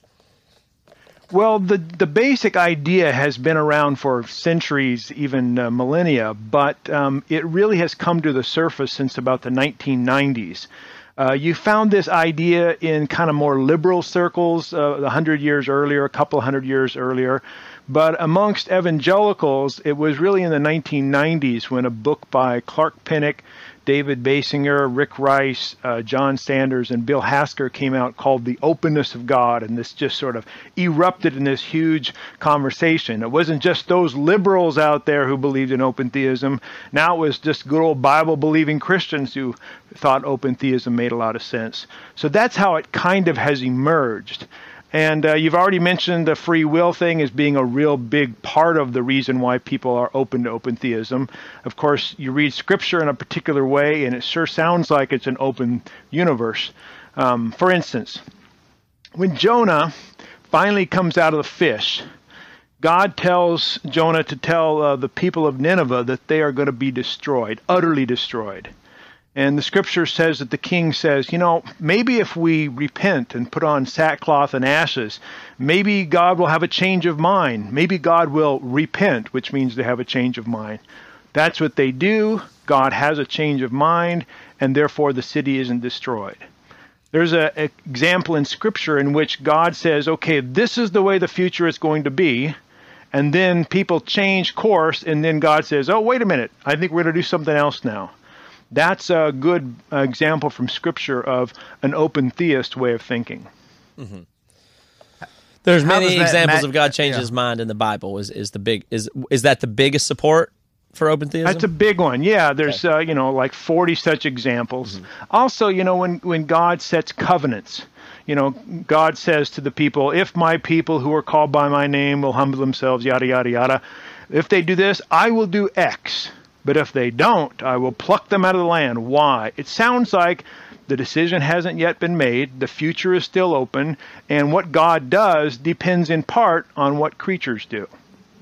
Well, the the basic idea has been around for centuries, even uh, millennia, but um, it really has come to the surface since about the 1990s. Uh, you found this idea in kind of more liberal circles uh, a hundred years earlier, a couple hundred years earlier, but amongst evangelicals, it was really in the 1990s when a book by Clark Pinnock, David Basinger, Rick Rice, uh, John Sanders, and Bill Hasker came out called The Openness of God, and this just sort of erupted in this huge conversation. It wasn't just those liberals out there who believed in open theism. Now it was just good old Bible believing Christians who thought open theism made a lot of sense. So that's how it kind of has emerged. And uh, you've already mentioned the free will thing as being a real big part of the reason why people are open to open theism. Of course, you read scripture in a particular way, and it sure sounds like it's an open universe. Um, for instance, when Jonah finally comes out of the fish, God tells Jonah to tell uh, the people of Nineveh that they are going to be destroyed, utterly destroyed. And the scripture says that the king says, you know, maybe if we repent and put on sackcloth and ashes, maybe God will have a change of mind. Maybe God will repent, which means to have a change of mind. That's what they do. God has a change of mind, and therefore the city isn't destroyed. There's an example in scripture in which God says, okay, this is the way the future is going to be. And then people change course, and then God says, oh, wait a minute, I think we're going to do something else now. That's a good uh, example from Scripture of an open theist way of thinking. There's How many examples match- of God changing yeah. his mind in the Bible. Is is the big is is that the biggest support for open theism? That's a big one. Yeah, there's uh, you know like 40 such examples. Also, you know when when God sets covenants, you know God says to the people, if my people who are called by my name will humble themselves, yada yada yada. If they do this, I will do X. But if they don't, I will pluck them out of the land. Why? It sounds like the decision hasn't yet been made. The future is still open, and what God does depends in part on what creatures do.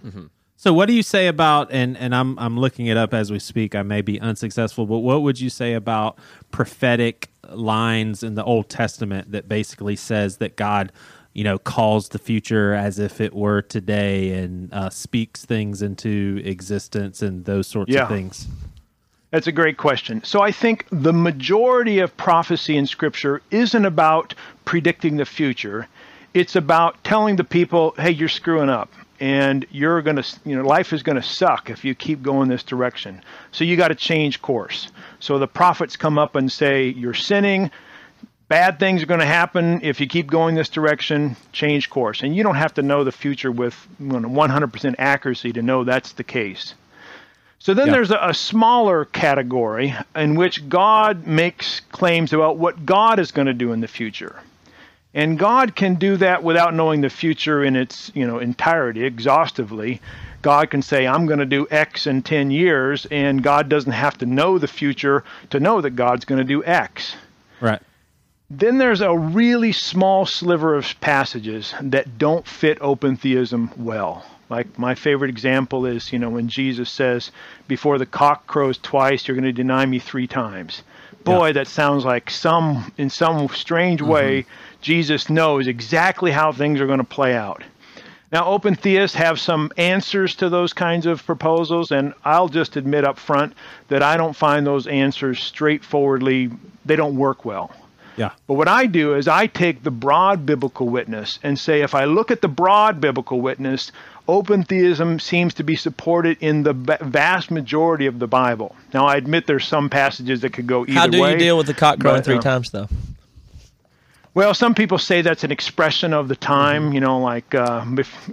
Mm-hmm. So what do you say about and and I'm I'm looking it up as we speak. I may be unsuccessful, but what would you say about prophetic lines in the Old Testament that basically says that God, you know, calls the future as if it were today and uh, speaks things into existence and those sorts Yeah. of things? That's a great question. So I think the majority of prophecy in Scripture isn't about predicting the future. It's about telling the people, "Hey, you're screwing up, and you're gonna, you know, life is gonna suck if you keep going this direction. So you got to change course." So the prophets come up and say, "You're sinning." Bad things are going to happen if you keep going this direction. Change course, and you don't have to know the future with 100% accuracy to know that's the case. So then there's a, a smaller category in which God makes claims about what God is going to do in the future. And God can do that without knowing the future in its, you know, entirety, exhaustively. God can say, I'm going to do X in 10 years, and God doesn't have to know the future to know that God's going to do X. Right. Then there's a really small sliver of passages that don't fit open theism well. Like my favorite example is, you know, when Jesus says, "Before the cock crows twice, you're going to deny me three times." Boy, that sounds like some, in some strange way, mm-hmm. Jesus knows exactly how things are going to play out. Now, open theists have some answers to those kinds of proposals, and I'll just admit up front that I don't find those answers straightforwardly, they don't work well. Yeah. But what I do is I take the broad biblical witness and say if I look at the broad biblical witness, open theism seems to be supported in the vast majority of the Bible. Now, I admit there's some passages that could go either way. How do way. you deal with the cock crowing three uh, times though? Well, some people say that's an expression of the time, you know, like, uh,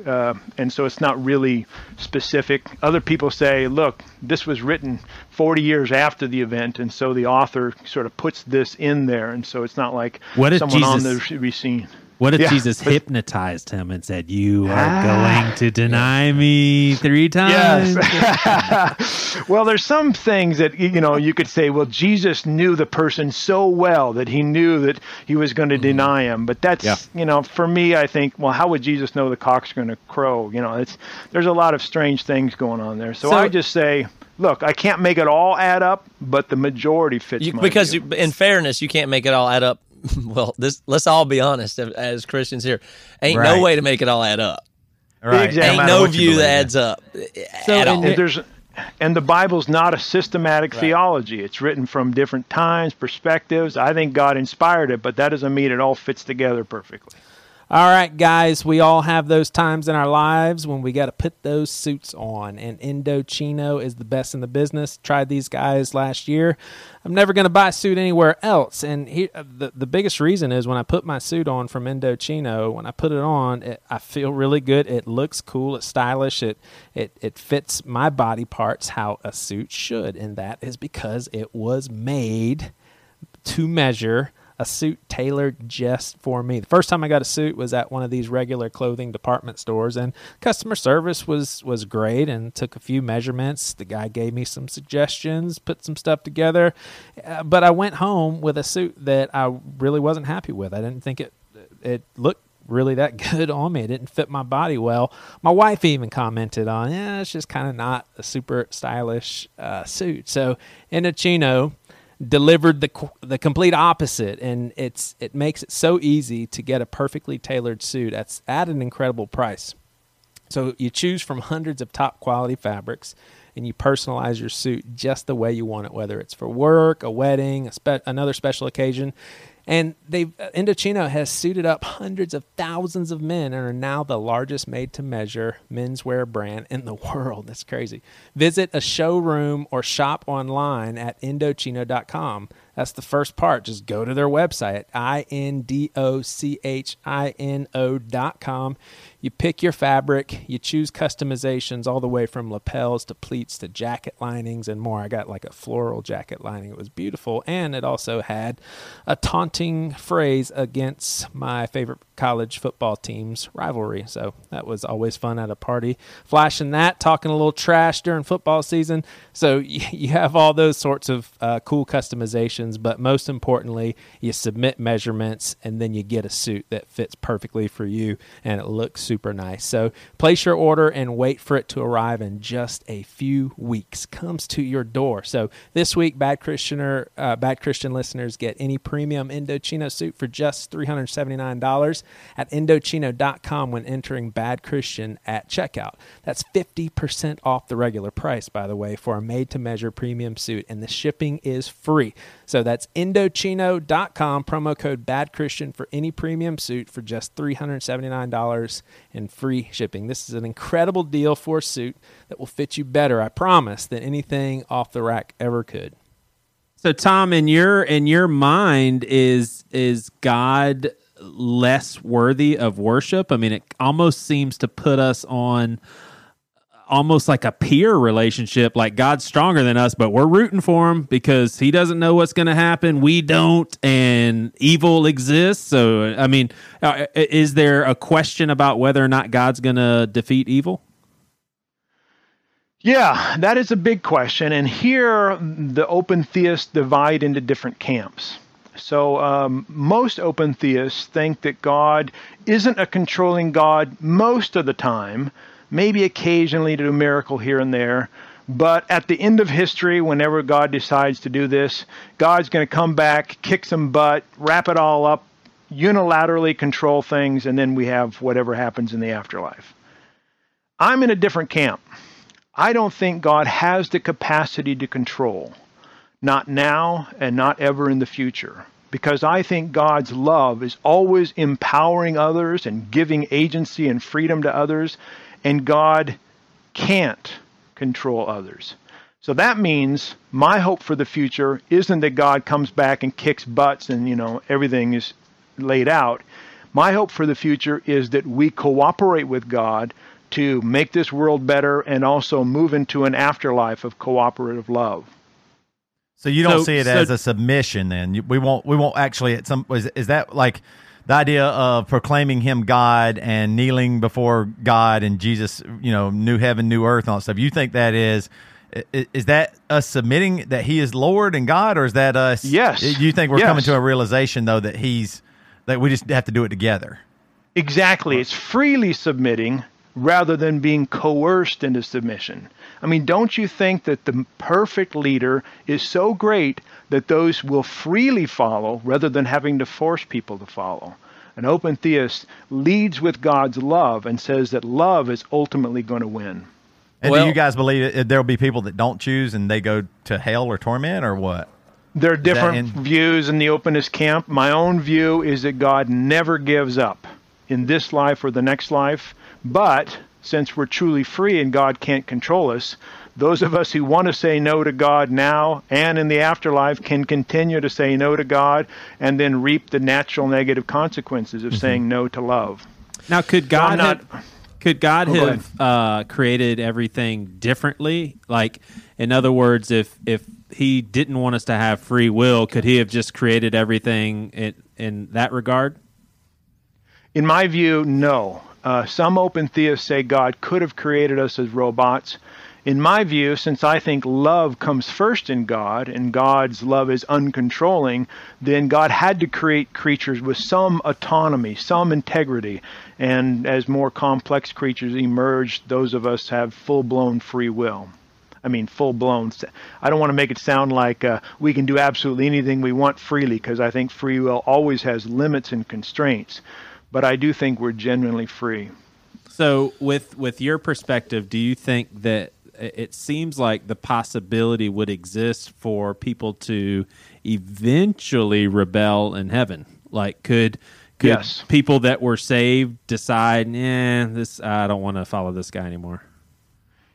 uh, and so it's not really specific. Other people say, look, this was written 40 years after the event, and so the author sort of puts this in there, and so it's not like What someone on Jesus- the scene. What if Yeah, Jesus but- hypnotized him and said, "You are Ah. going to deny me three times"? Well, there's some things that you know you could say. Well, Jesus knew the person so well that he knew that he was going to deny him. But that's Yeah. you know, for me, I think, well, how would Jesus know the cock's going to crow? You know, it's there's a lot of strange things going on there. So, So- I just say, look, I can't make it all add up, but the majority fits. You, my because view. you, in fairness, you can't make it all add up. well, this let's all be honest as- as Christians here. Ain't Right. no way to make it all add up. Right. Exactly. Ain't no view believe that in. adds up eh, eh, So at all. and there's and the Bible's not a systematic theology. It's written from different times, perspectives. I think God inspired it, but that doesn't mean it all fits together perfectly. All right, guys, we all have those times in our lives when we got to put those suits on, and Indochino is the best in the business. Tried these guys last year. I'm never going to buy a suit anywhere else, and he, uh, the the biggest reason is when I put my suit on from Indochino. When I put it on, it, I feel really good. It looks cool. It's stylish. It it it fits my body parts how a suit should, and that is because it was made to measure a suit tailored just for me. The first time I got a suit was at one of these regular clothing department stores and customer service was was great and took a few measurements. The guy gave me some suggestions, put some stuff together. Uh, but I went home with a suit that I really wasn't happy with. I didn't think it it looked really that good on me. It didn't fit my body well. My wife even commented on, yeah, it's just kind of not a super stylish uh, suit. So Indochino delivered the the complete opposite, and it's it makes it so easy to get a perfectly tailored suit that's at an incredible price. So you choose from hundreds of top quality fabrics, and you personalize your suit just the way you want it, whether it's for work, a wedding, a spe- another special occasion. And they uh, Indochino has suited up hundreds of thousands of men and are now the largest made-to-measure menswear brand in the world. That's crazy. Visit a showroom or shop online at Indochino.com. That's the first part. Just go to their website, I N D O C H I N O dot com. You pick your fabric, you choose customizations all the way from lapels to pleats to jacket linings and more. I got like a floral jacket lining. It was beautiful. And it also had a taunting phrase against my favorite college football team's rivalry. So that was always fun at a party. Flashing that, talking a little trash during football season. So you have all those sorts of uh, cool customizations, but most importantly, you submit measurements and then you get a suit that fits perfectly for you and it looks super nice. So place your order and wait for it to arrive in just a few weeks. Comes to your door. So this week, Bad Christianer, uh, Bad Christian listeners get any premium Indochino suit for just $379 at Indochino.com when entering Bad Christian at checkout. That's 50% off the regular price, by the way, for a made to measure premium suit, and the shipping is free. So that's Indochino.com, promo code Bad Christian for any premium suit for just $379 and free shipping. This is an incredible deal for a suit that will fit you better, I promise, than anything off the rack ever could. So Tom, in your in your mind, is is God less worthy of worship? I mean, it almost seems to put us on almost like a peer relationship like god's stronger than us but we're rooting for him because he doesn't know what's going to happen we don't and evil exists so i mean uh, is there a question about whether or not god's going to defeat evil yeah, that is a big question. And here, the open theists divide into different camps. So, um, most open theists think that God isn't a controlling God most of the time, maybe occasionally to do a miracle here and there. But at the end of history, whenever God decides to do this, God's going to come back, kick some butt, wrap it all up, unilaterally control things, and then we have whatever happens in the afterlife. I'm in a different camp. I don't think God has the capacity to control, not now and not ever in the future, because I think God's love is always empowering others and giving agency and freedom to others, and God can't control others. So that means my hope for the future isn't that God comes back and kicks butts and, you know, everything is laid out. My hope for the future is that we cooperate with God to make this world better and also move into an afterlife of cooperative love. So you don't So- see it so- as a submission, then we won't. We won't actually. At some is, is that like the idea of proclaiming Him God and kneeling before God and Jesus? You know, new heaven, new earth, and all that stuff. You think that is? Is that us submitting that He is Lord and God, or is that us? Yes. You think we're Yes. coming to a realization though that He's that we just have to do it together? Exactly. It's freely submitting rather than being coerced into submission. I mean, don't you think that the perfect leader is so great that those will freely follow rather than having to force people to follow? An open theist leads with God's love and says that love is ultimately going to win. And Well- do you guys believe that there'll be people that don't choose and they go to hell or torment or what? There are different in- views in the openness camp. My own view is that God never gives up in this life or the next life. But since we're truly free and God can't control us, those of us who want to say no to God now and in the afterlife can continue to say no to God and then reap the natural negative consequences of saying no to love. now could god I'm not- have, could god Oh, have uh, created everything differently like in other words if if he didn't want us to have free will could he have just created everything in in that regard In my view, no. Uh, some open theists say God could have created us as robots. In my view, since I think love comes first in God and God's love is uncontrolling, then God had to create creatures with some autonomy, some integrity. And as more complex creatures emerge, those of us have full blown free will. I mean, full blown. I don't want to make it sound like uh, we can do absolutely anything we want freely, because I think free will always has limits and constraints. But I do think we're genuinely free. So, with with your perspective, do you think that it seems like the possibility would exist for people to eventually rebel in heaven? Like, could could Yes. people that were saved decide, yeah, this I don't want to follow this guy anymore?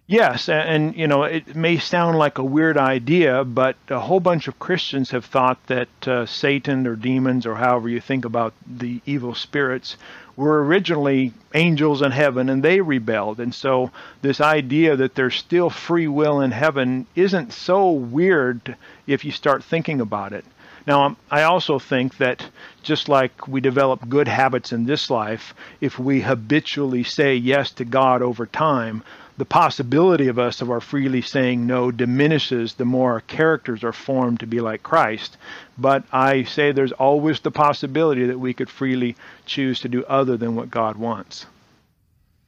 Yes, a- and you know it may sound like a weird idea, but a whole bunch of Christians have thought that uh, Satan or demons or however you think about the evil spirits were originally angels in heaven and they rebelled. And so this idea that there's still free will in heaven isn't so weird if you start thinking about it. Now, um, I also think that just like we develop good habits in this life, if we habitually say yes to God over time, the possibility of us of our freely saying no diminishes the more our characters are formed to be like Christ. But I say there's always the possibility that we could freely choose to do other than what God wants.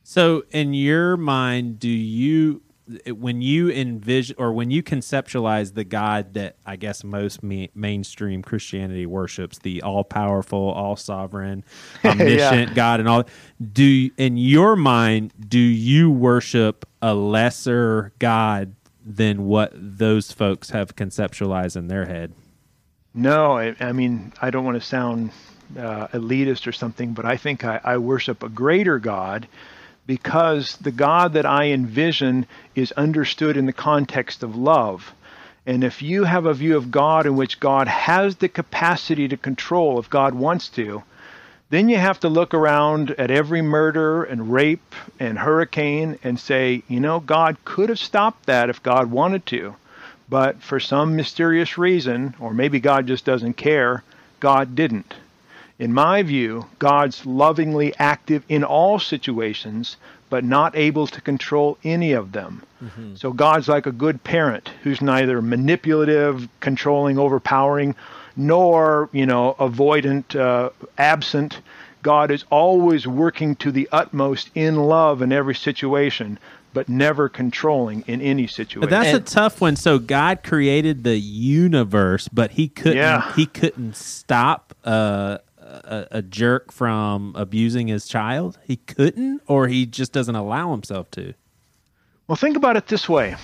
So, in your mind, do you, when you envision or when you conceptualize the God that I guess most me, mainstream Christianity worships, the all powerful, all sovereign, omniscient God, and all, do in your mind do you worship a lesser God than what those folks have conceptualized in their head? No, I, I mean, I don't want to sound uh, elitist or something, but I think I, I worship a greater God because the God that I envision is understood in the context of love. And if you have a view of God in which God has the capacity to control, if God wants to, then you have to look around at every murder and rape and hurricane and say, you know, God could have stopped that if God wanted to. But for some mysterious reason, or maybe God just doesn't care, God didn't. In my view, God's lovingly active in all situations, but not able to control any of them. So God's like a good parent who's neither manipulative, controlling, overpowering, nor, you know, avoidant, uh, absent. God is always working to the utmost in love in every situation, but never controlling in any situation. But that's And- a tough one. So God created the universe, but he couldn't. Yeah. He couldn't stop uh, a, a jerk from abusing his child. He couldn't, or he just doesn't allow himself to. Well, think about it this way.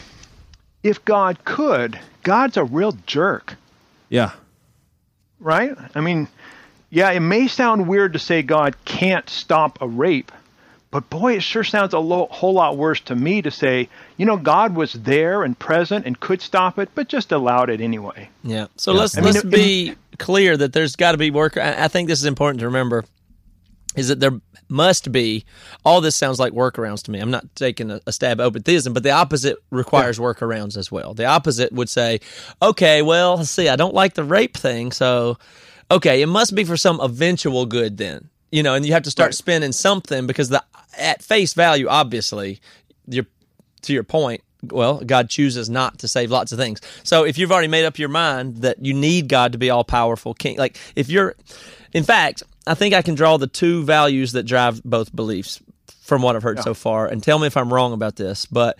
If God could, God's a real jerk, Yeah. right? I mean, yeah, it may sound weird to say God can't stop a rape, but boy, it sure sounds a lo- whole lot worse to me to say, you know, God was there and present and could stop it, but just allowed it anyway. Yeah. So let's I mean, let's it- be clear that there's got to be work. I I think this is important to remember. Is that there must be? All this sounds like workarounds to me. I'm not taking a, a stab at open theism, but the opposite requires workarounds as well. The opposite would say, okay, well, see, I don't like the rape thing, so okay, it must be for some eventual good then. You know, and you have to start spending something because the at face value, obviously, you're to your point, well, God chooses not to save lots of things. So if you've already made up your mind that you need God to be all powerful king, like if you're, in fact, I think I can draw the two values that drive both beliefs from what I've heard so far. And tell me if I'm wrong about this, but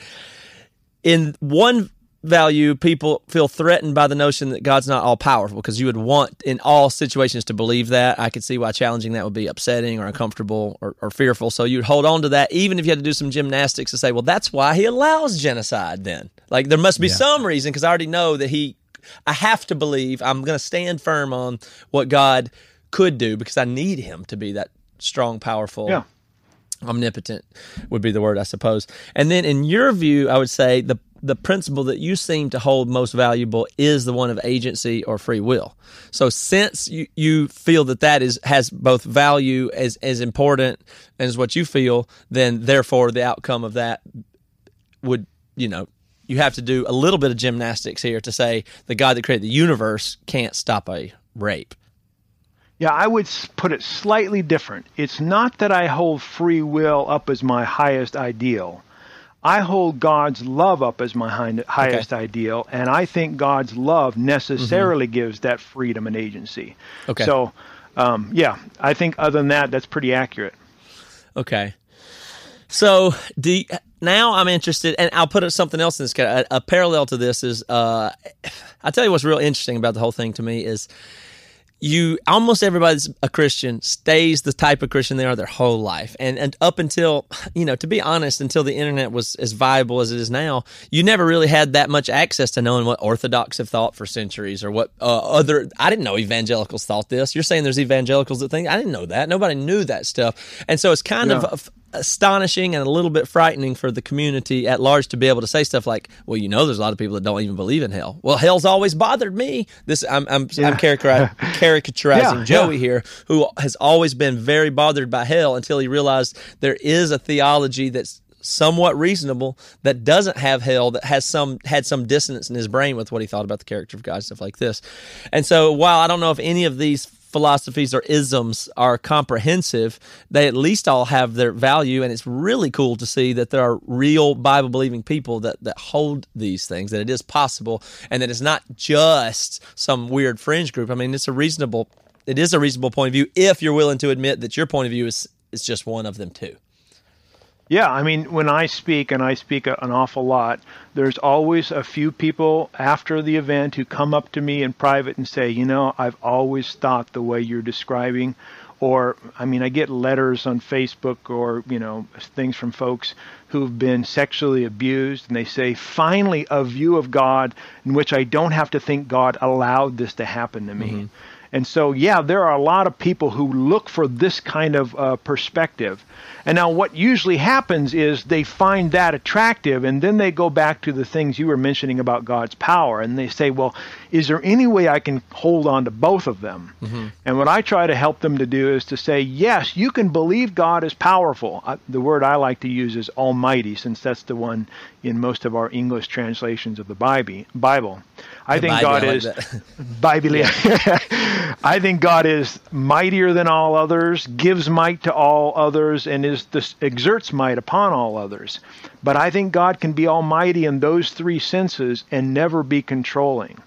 in one value, people feel threatened by the notion that God's not all powerful because you would want in all situations to believe that. I could see why challenging that would be upsetting or uncomfortable or, or fearful. So you'd hold on to that, even if you had to do some gymnastics to say, well, that's why he allows genocide then. Like there must be some reason because I already know that he, I have to believe, I'm going to stand firm on what God could do because I need him to be that strong, powerful Yeah. omnipotent would be the word, I suppose. And then, in your view, I would say the the principle that you seem to hold most valuable is the one of agency or free will. So, since you, you feel that that is has both value as as important as what you feel, then therefore the outcome of that would you know you have to do a little bit of gymnastics here to say the God that created the universe can't stop a rape. Yeah, I would put it slightly different. It's not that I hold free will up as my highest ideal. I hold God's love up as my hi- highest ideal, and I think God's love necessarily gives that freedom and agency. Okay. So, um, yeah, I think other than that, that's pretty accurate. Okay. So do you- now I'm interested, and I'll put something else in this. A, a parallel to this is, uh, I tell you what's real interesting about the whole thing to me is, you almost everybody's a Christian stays the type of Christian they are their whole life, and and up until you know, to be honest, until the internet was as viable as it is now, you never really had that much access to knowing what Orthodox have thought for centuries or what uh, other. I didn't know evangelicals thought this. You're saying there's evangelicals that think I didn't know that. Nobody knew that stuff, and so it's kind Yeah. of astonishing and a little bit frightening for the community at large to be able to say stuff like, "Well, you know, there's a lot of people that don't even believe in hell." Well, hell's always bothered me. This I'm I'm, I'm caricaturizing, caricaturizing Yeah, Joey yeah. here, who has always been very bothered by hell until he realized there is a theology that's somewhat reasonable that doesn't have hell that has some had some dissonance in his brain with what he thought about the character of God stuff like this. And so while I don't know if any of these philosophies or isms are comprehensive, they at least all have their value and it's really cool to see that there are real Bible believing people that that hold these things that it is possible and that it's not just some weird fringe group. I mean, it's a reasonable it is a reasonable point of view if you're willing to admit that your point of view is is just one of them too. Yeah, I mean, when I speak, and I speak an awful lot, there's always a few people after the event who come up to me in private and say, you know, I've always thought the way you're describing. Or, I mean, I get letters on Facebook or, you know, things from folks who've been sexually abused, and they say, finally, a view of God in which I don't have to think God allowed this to happen to me. Mm-hmm. And so, yeah, there are a lot of people who look for this kind of uh, perspective. And now, what usually happens is they find that attractive, and then they go back to the things you were mentioning about God's power, and they say, well, is there any way I can hold on to both of them? And what I try to help them to do is to say, yes, you can believe God is powerful. Uh, the word I like to use is almighty, since that's the one in most of our English translations of the Bible. Bible. I The think Bible, God I like is. Bible. I think God is mightier than all others, gives might to all others, and is this exerts might upon all others. But I think God can be almighty in those three senses and never be controlling.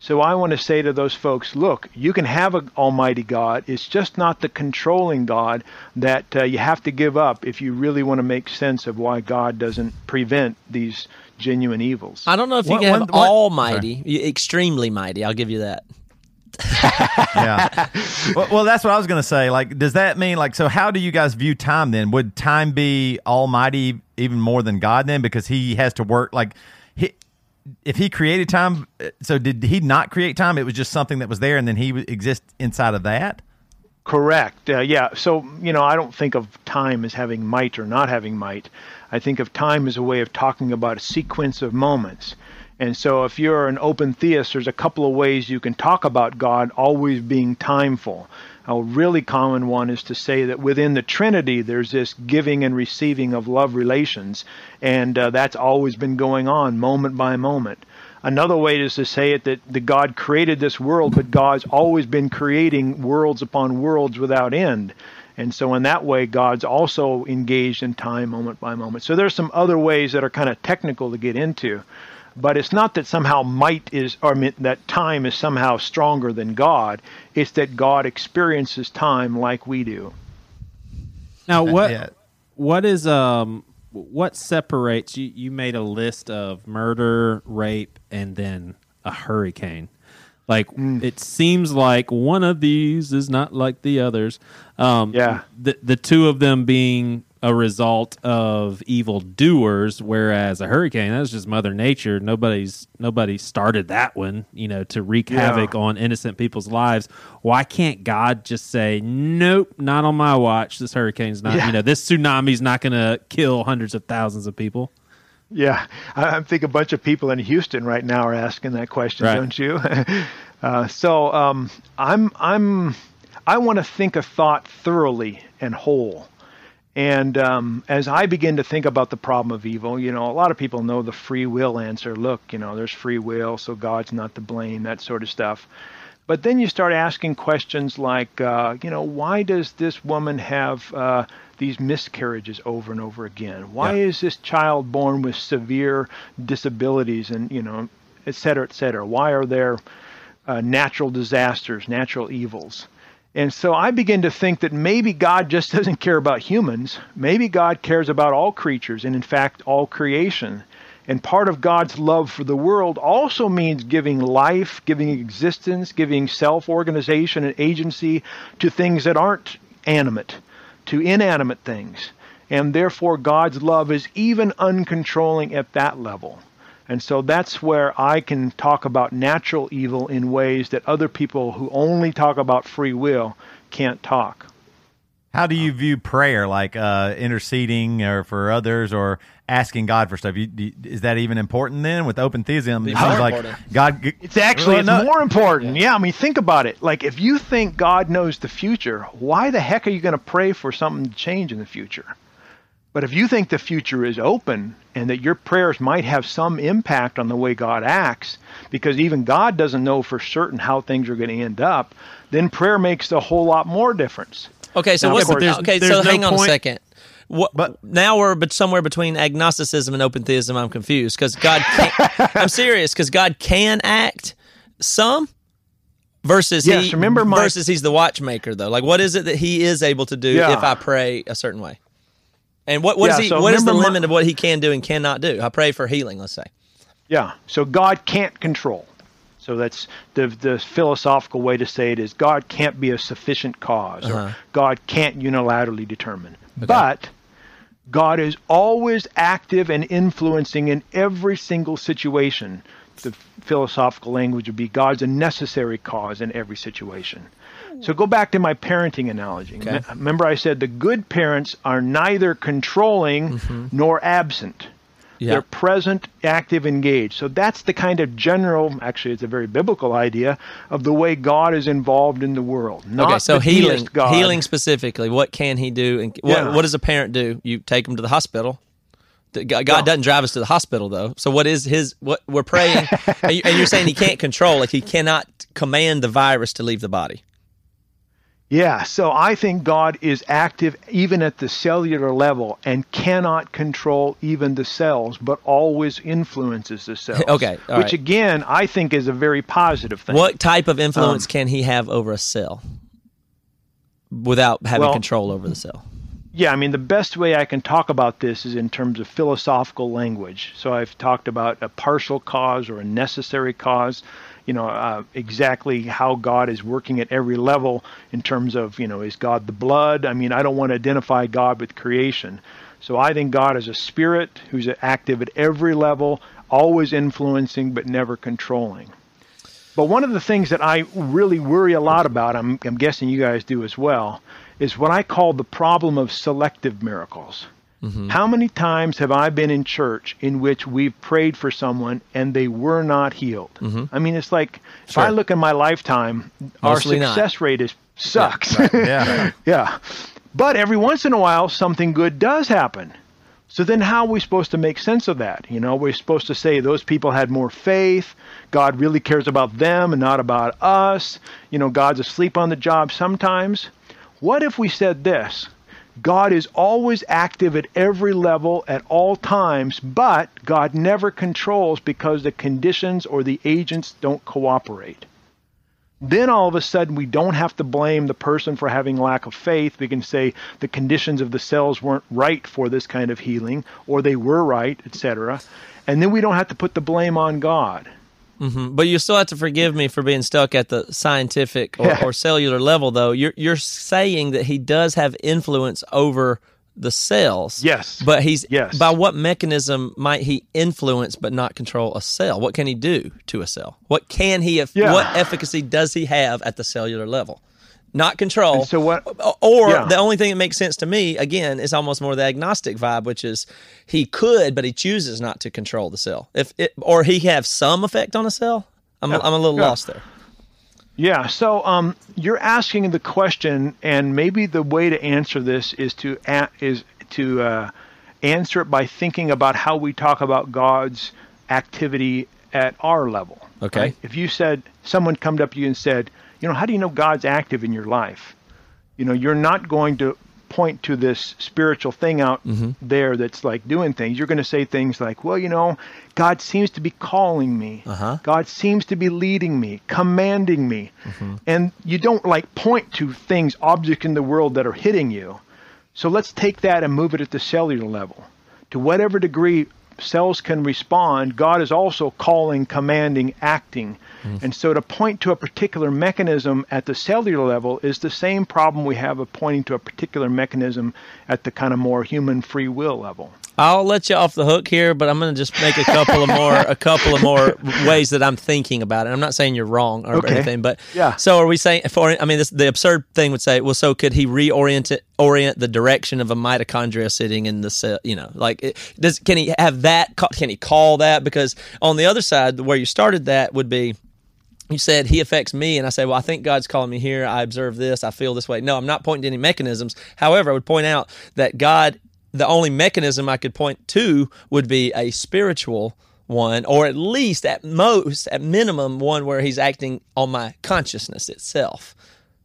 So I want to say to those folks, look, you can have an almighty God. It's just not the controlling God that uh, you have to give up if you really want to make sense of why God doesn't prevent these genuine evils. I don't know if you What- can have one- almighty, y- extremely mighty. I'll give you that. Yeah. well, well, that's what I was going to say. Like, does that mean like so? How do you guys view time then? Would time be almighty even more than God then because he has to work like he. If he created time, uh, so did he not create time? It was just something that was there, and then he would exist inside of that. Correct. Uh, yeah. So, you know, I don't think of time as having might or not having might. I think of time as a way of talking about a sequence of moments. And so, if you're an open theist, there's a couple of ways you can talk about God always being timeful. A really common one is to say that within the Trinity, there's this giving and receiving of love relations, and uh, that's always been going on moment by moment. Another way is to say it that the God created this world, but God's always been creating worlds upon worlds without end. And so, in that way, God's also engaged in time moment by moment. So, there's some other ways that are kind of technical to get into. But it's not that somehow might is, or I that time is somehow stronger than God. It's that God experiences time like we do. Now, what yeah. what is um what separates you? You made a list of murder, rape, and then a hurricane. Like it seems like one of these is not like the others. Um, Yeah. the the two of them being a result of evil doers, whereas a hurricane that's just Mother Nature. Nobody's nobody started that one, you know, to wreak Yeah. havoc on innocent people's lives. Why can't God just say, "Nope, not on my watch. This hurricane's not. Yeah. You know, this tsunami's not going to kill hundreds of thousands of people." Yeah, I, I think a bunch of people in Houston right now are asking that question, Right. don't you? uh, so um, I'm I'm I want to think a thought thoroughly and whole. And um, as I begin to think about the problem of evil, you know, a lot of people know the free will answer. Look, you know, there's free will, so God's not to blame, that sort of stuff. But then you start asking questions like, uh, you know, why does this woman have uh, these miscarriages over and over again? Why is this child born with severe disabilities and, you know, et cetera, et cetera? Why are there uh, natural disasters, natural evils? And so I begin to think that maybe God just doesn't care about humans. Maybe God cares about all creatures and, in fact, all creation. And part of God's love for the world also means giving life, giving existence, giving self organization and agency to things that aren't animate, to inanimate things. And therefore, God's love is even uncontrolling at that level. And so that's where I can talk about natural evil in ways that other people who only talk about free will can't talk. How do you view prayer, like uh, interceding or for others, or asking God for stuff? You, do- is that even important then with open theism? It seems like important. God. It's actually Well, it's no- more important. Yeah, I mean, think about it. Like, if you think God knows the future, why the heck are you going to pray for something to change in the future? But if you think the future is open and that your prayers might have some impact on the way God acts, because even God doesn't know for certain how things are going to end up, then prayer makes a whole lot more difference. Okay, so Now, what's of course, okay? there's So no hang on a point- second. What, But- now we're but somewhere between agnosticism and open theism. I'm confused because God. Can, I'm serious because God can act some versus Yes, he remember my- versus he's the watchmaker though. Like what is it that he is able to do Yeah. if I pray a certain way? And what what is Yeah, he? so what is the limit of what he can do and cannot do? I pray for healing. Let's say. Yeah. So God can't control. So that's the the philosophical way to say it is God can't be a sufficient cause Uh-huh. or God can't unilaterally determine. But God is always active and influencing in every single situation. The philosophical language would be God's a necessary cause in every situation. So go back to my parenting analogy. Okay. Me- Remember I said the good parents are neither controlling mm-hmm. nor absent. Yeah. They're present, active, engaged. So that's the kind of general, actually, it's a very biblical idea of the way God is involved in the world. Not okay, so healing, God. healing specifically. What can he do? And what, Yeah. what does a parent do? You take him to the hospital. God doesn't drive us to the hospital though. So what is his? What we're praying, and you're saying he can't control, like he cannot command the virus to leave the body. Yeah, so I think God is active even at the cellular level and cannot control even the cells, but always influences the cells. Okay, which right. again I think is a very positive thing. What type of influence Um, can he have over a cell without having Well- control over the cell? Yeah, I mean, the best way I can talk about this is in terms of philosophical language. So I've talked about a partial cause or a necessary cause, you know, uh, exactly how God is working at every level in terms of, you know, is God the blood? I mean, I don't want to identify God with creation. So I think God is a spirit who's active at every level, always influencing but never controlling. But one of the things that I really worry a lot about, I'm, I'm guessing you guys do as well, is what I call the problem of selective miracles. Mm-hmm. How many times have I been in church in which we've prayed for someone and they were not healed? Mm-hmm. I mean, it's like if I look in my lifetime, Mostly our not. success rate is sucks. Yeah. Yeah. But every once in a while, something good does happen. So then, how are we supposed to make sense of that? You know, we're supposed to say those people had more faith. God really cares about them and not about us. You know, God's asleep on the job sometimes. What if we said this? God is always active at every level at all times, but God never controls because the conditions or the agents don't cooperate then all of a sudden we don't have to blame the person for having lack of faith. We can say the conditions of the cells weren't right for this kind of healing, or they were right, etc. And then we don't have to put the blame on God. Mm-hmm. But you still have to forgive me for being stuck at the scientific or, Yeah. or cellular level, though. You're you're saying that he does have influence over the cells. Yes. But he's Yes. by what mechanism might he influence but not control a cell? What can he do to a cell? What can he? Yeah. What efficacy does he have at the cellular level? Not control. And so what- Or Yeah. the only thing that makes sense to me again is almost more the agnostic vibe, which is he could, but he chooses not to control the cell. If it or he have some effect on a cell. I'm I'm a little Yeah. lost there. Yeah, so um, you're asking the question, and maybe the way to answer this is to a- is to uh, answer it by thinking about how we talk about God's activity at our level. Okay. If you said someone come up to you and said, you know, how do you know God's active in your life? You know, you're not going to point to this spiritual thing out there that's like doing things. You're going to say things like, well, you know, God seems to be calling me. Uh-huh. God seems to be leading me, commanding me. And you don't like point to things, objects in the world that are hitting you. So let's take that and move it at the cellular level. To whatever degree cells can respond, God is also calling, commanding, acting. Mm-hmm. And so to point to a particular mechanism at the cellular level is the same problem we have of pointing to a particular mechanism at the kind of more human free will level. I'll let you off the hook here, but I'm going to just make a couple of more a couple of more ways that I'm thinking about it. I'm not saying you're wrong or Okay. anything, but Yeah. So are we saying? For I mean, this, the absurd thing would say, well, so could he reorient it, orient the direction of a mitochondria sitting in the cell? You know, like it, does can he have that? Can he call that? Because on the other side, where you started that would be you said he affects me and i say well i think god's calling me here i observe this i feel this way no i'm not pointing to any mechanisms however i would point out that god the only mechanism i could point to would be a spiritual one or at least at most at minimum one where he's acting on my consciousness itself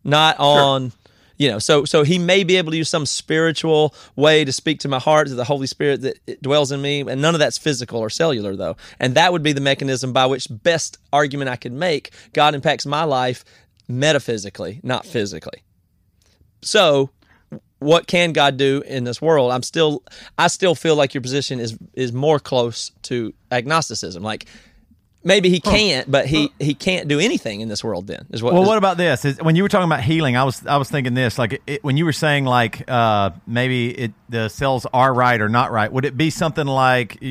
not on you know so so he may be able to use some spiritual way to speak to my heart to the holy spirit that dwells in me and none of that's physical or cellular though. And that would be the mechanism by which best argument i could make. God impacts my life metaphysically not physically. So what can god do in this world i'm still i still feel like your position is is more close to agnosticism like maybe he can't but he he can't do anything in this world then is what Well, is- what about this? Is, when you were talking about healing, I was I was thinking this like it, when you were saying like uh, maybe it, the cells are right or not right. Would it be something like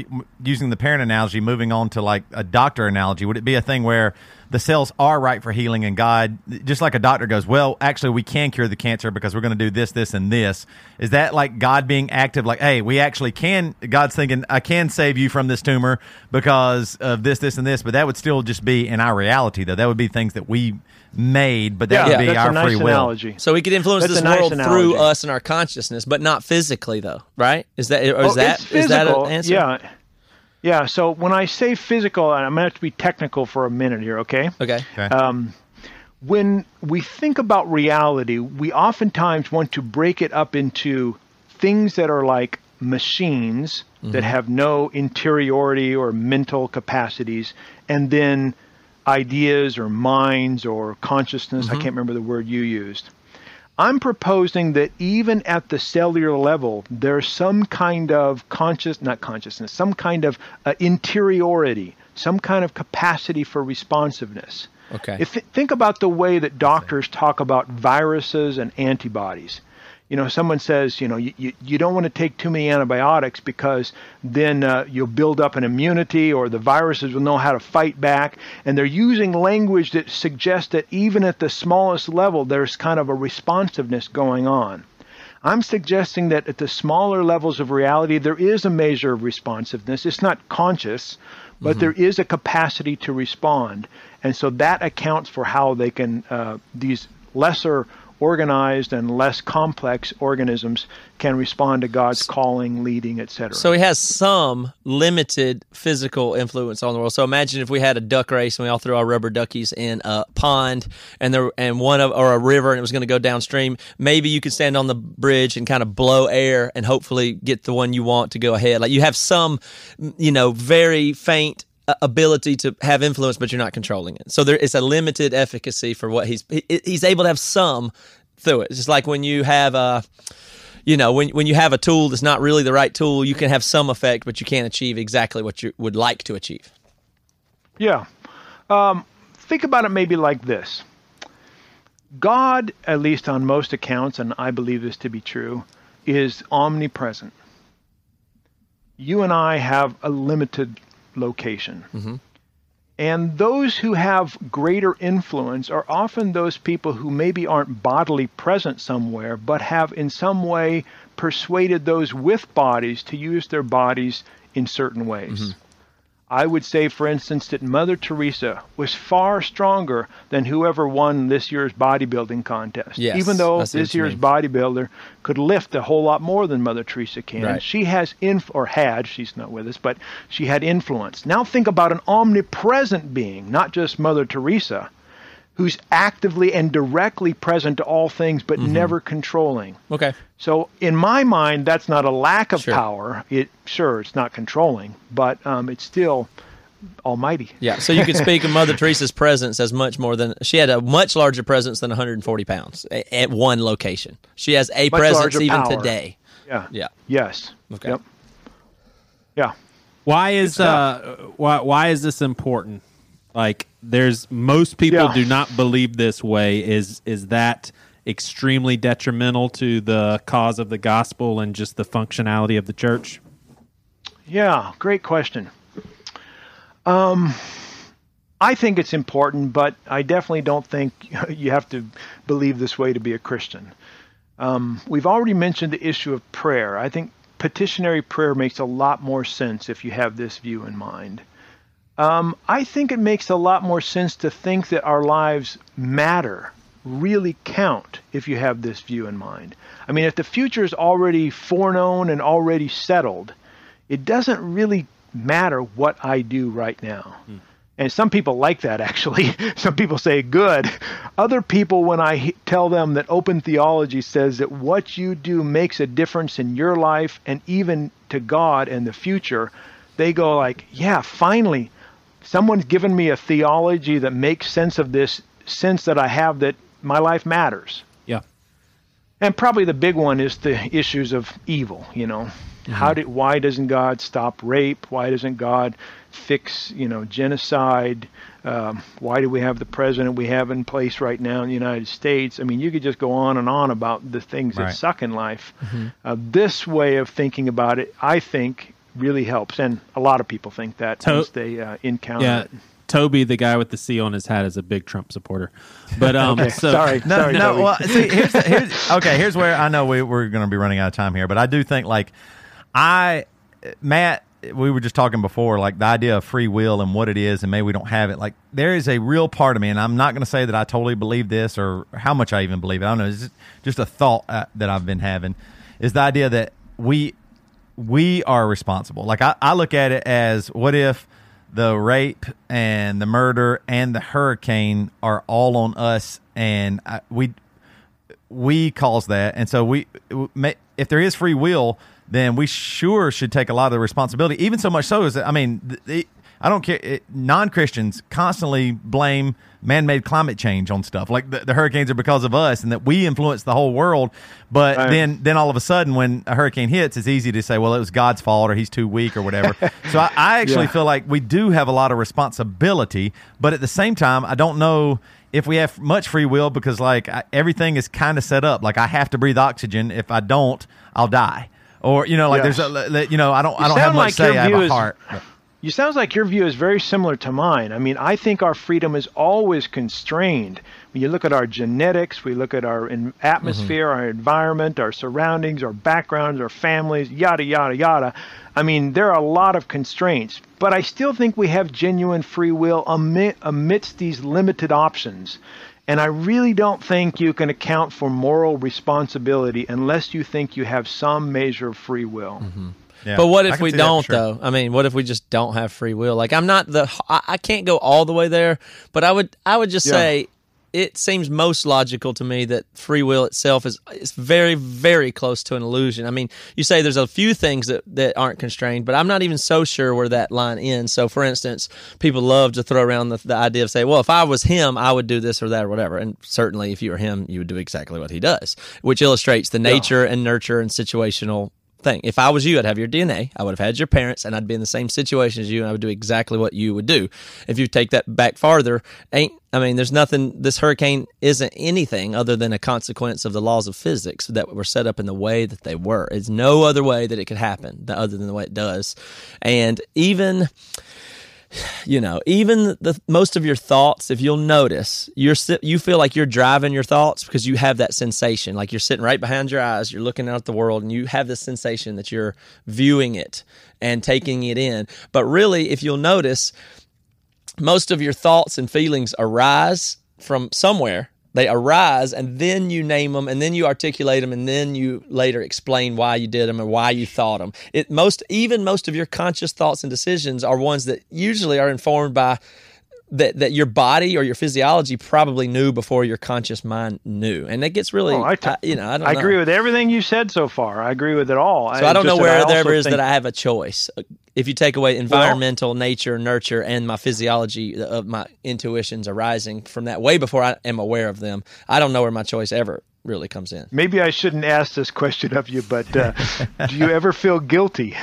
using the parent analogy, moving on to like a doctor analogy? Would it be a thing where the cells are right for healing and God, just like a doctor goes, well, actually, we can cure the cancer because we're going to do this, this, and this. Is that like God being active? Like, hey, we actually can. God's thinking, I can save you from this tumor because of this, this, and this. But that would still just be in our reality, though. That would be things that we made, but that Yeah, would be that's our a nice free will. analogy. So we could influence That's this nice world analogy. through us and our consciousness, but not physically, though, right? Is that or is Oh, that it's that physical. an answer? Yeah. Yeah, so when I say physical, and I'm going to have to be technical for a minute here, okay? Okay. Um, when we think about reality, we oftentimes want to break it up into things that are like machines that have no interiority or mental capacities, and then ideas or minds or consciousness. I can't remember the word you used. I'm proposing that even at the cellular level, there's some kind of conscious, not consciousness, some kind of uh, interiority, some kind of capacity for responsiveness. Okay. If think about the way that doctors talk about viruses and antibodies. You know, someone says, you know, you, you, you don't want to take too many antibiotics because then uh, you'll build up an immunity or the viruses will know how to fight back. And they're using language that suggests that even at the smallest level, there's kind of a responsiveness going on. I'm suggesting that at the smaller levels of reality, there is a measure of responsiveness. It's not conscious, but there is a capacity to respond. And so that accounts for how they can, uh, these lesser organized and less complex organisms can respond to God's calling, leading, etc. So he has some limited physical influence on the world. So imagine if we had a duck race and we all threw our rubber duckies in a pond and there and one of or a river and it was going to go downstream. Maybe you could stand on the bridge and kind of blow air and hopefully get the one you want to go ahead. Like you have some, you know, very faint ability to have influence, but you're not controlling it. So there is a limited efficacy for what he's he, he's able to have some through it. It's just like when you have a you know, when when you have a tool that's not really the right tool, you can have some effect, but you can't achieve exactly what you would like to achieve. Yeah. Um, think about it maybe like this God, at least on most accounts, and I believe this to be true, is omnipresent. You and I have a limited location. Mm-hmm. And those who have greater influence are often those people who maybe aren't bodily present somewhere, but have in some way persuaded those with bodies to use their bodies in certain ways. Mm-hmm. I would say, for instance, that Mother Teresa was far stronger than whoever won this year's bodybuilding contest. Yes, Even though this year's mean. bodybuilder could lift a whole lot more than Mother Teresa can, Right. she has inf or had, she's not with us, but she had influence. Now think about an omnipresent being, not just Mother Teresa, who's actively and directly present to all things, but Mm-hmm. never controlling. Okay. So in my mind, that's not a lack of Sure. power. It sure it's not controlling, but um, it's still almighty. Yeah. So you could speak of Mother Teresa's presence as much more than she had a much larger presence than 140 pounds at one location. She has a Much presence larger even power. today. Yeah. Yeah. Yes. Okay. Yep. Yeah. Why is uh why why is this important? Like there's most people Yeah. do not believe this way. Is is that extremely detrimental to the cause of the gospel and just the functionality of the church? Yeah, great question. Um, I think it's important, but I definitely don't think you have to believe this way to be a Christian. Um, we've already mentioned the issue of prayer. I think petitionary prayer makes a lot more sense if you have this view in mind. Um, I think it makes a lot more sense to think that our lives matter, really count, if you have this view in mind. I mean, if the future is already foreknown and already settled, it doesn't really matter what I do right now. And some people like that actually. some people say good. Other people, when I tell them that open theology says that what you do makes a difference in your life and even to God and the future, they go like, "Yeah, finally, someone's given me a theology that makes sense of this sense that I have that my life matters." Yeah. And probably the big one is the issues of evil, you know. How did why doesn't God stop rape? Why doesn't God fix, you know, genocide? Um, why do we have the president we have in place right now in the United States? I mean, you could just go on and on about the things Right. that suck in life. Uh, this way of thinking about it, I think, really helps, and a lot of people think that To- once they uh, encounter Yeah. it. Toby, the guy with the C on his hat, is a big Trump supporter. But um, Okay, so sorry, No, sorry, no. Toby. Well, see, here's, the, here's okay. Here's where I know we, we're going to be running out of time here, but I do think like I, Matt, we were just talking before, like the idea of free will and what it is, and maybe we don't have it. Like there is a real part of me, and I'm not going to say that I totally believe this or how much I even believe it. I don't know. It's just, just a thought uh, that I've been having is the idea that we we are responsible. Like I, I look at it as what if the rape and the murder and the hurricane are all on us, and I, we we cause that, and so we if there is free will, then we sure should take a lot of the responsibility. Even so much so is that I mean, I don't care. It, Non Christians constantly blame man made climate change on stuff like the, the hurricanes are because of us, and that we influence the whole world. But Right. then then all of a sudden, when a hurricane hits, it's easy to say, well, it was God's fault or he's too weak or whatever. so I, I actually Yeah. feel like we do have a lot of responsibility, but at the same time, I don't know if we have much free will because like I, everything is kind of set up. Like I have to breathe oxygen. If I don't, I'll die. Or you know, like Yes. there's a you know I don't I don't have much like say. I have a is- heart. You sounds like your view is very similar to mine. I mean, I think our freedom is always constrained. When you look at our genetics, we look at our atmosphere, mm-hmm. our environment, our surroundings, our backgrounds, our families, yada yada yada. I mean, there are a lot of constraints, but I still think we have genuine free will amidst these limited options. And I really don't think you can account for moral responsibility unless you think you have some measure of free will. Mm-hmm. Yeah, But what if we see that for don't sure. though? I mean, what if we just don't have free will? Like I'm not the I, I can't go all the way there, but I would I would just Yeah. say it seems most logical to me that free will itself is is very very close to an illusion. I mean, you say there's a few things that that aren't constrained, but I'm not even so sure where that line ends. So for instance, people love to throw around the, the idea of say, well, if I was him, I would do this or that or whatever. And certainly if you were him, you would do exactly what he does, which illustrates the nature and nurture and situational thing. If I was you, I'd have your DNA. I would have had your parents, and I'd be in the same situation as you, and I would do exactly what you would do. If you take that back farther, ain't I mean, there's nothing. This hurricane isn't anything other than a consequence of the laws of physics that were set up in the way that they were. It's no other way that it could happen th- other than the way it does, and even you know, even the most of your thoughts, if you'll notice, you're you feel like you're driving your thoughts because you have that sensation, like you're sitting right behind your eyes, you're looking out at the world, and you have this sensation that you're viewing it and taking it in. But really, if you'll notice, most of your thoughts and feelings arise from somewhere. They arise, and then you name them, and then you articulate them, and then you later explain why you did them and why you thought them. It most even most of your conscious thoughts and decisions are ones that usually are informed by that that your body or your physiology probably knew before your conscious mind knew, and it gets really, Oh, I t- I- you know, I don't. I know. agree with everything you said so far. I agree with it all. So I don't know where there is think- that I have a choice. If you take away environmental, nature, nurture, and my physiology of my intuitions arising from that way before I am aware of them, I don't know where my choice ever really comes in. Maybe I shouldn't ask this question of you, but uh, do you ever feel guilty?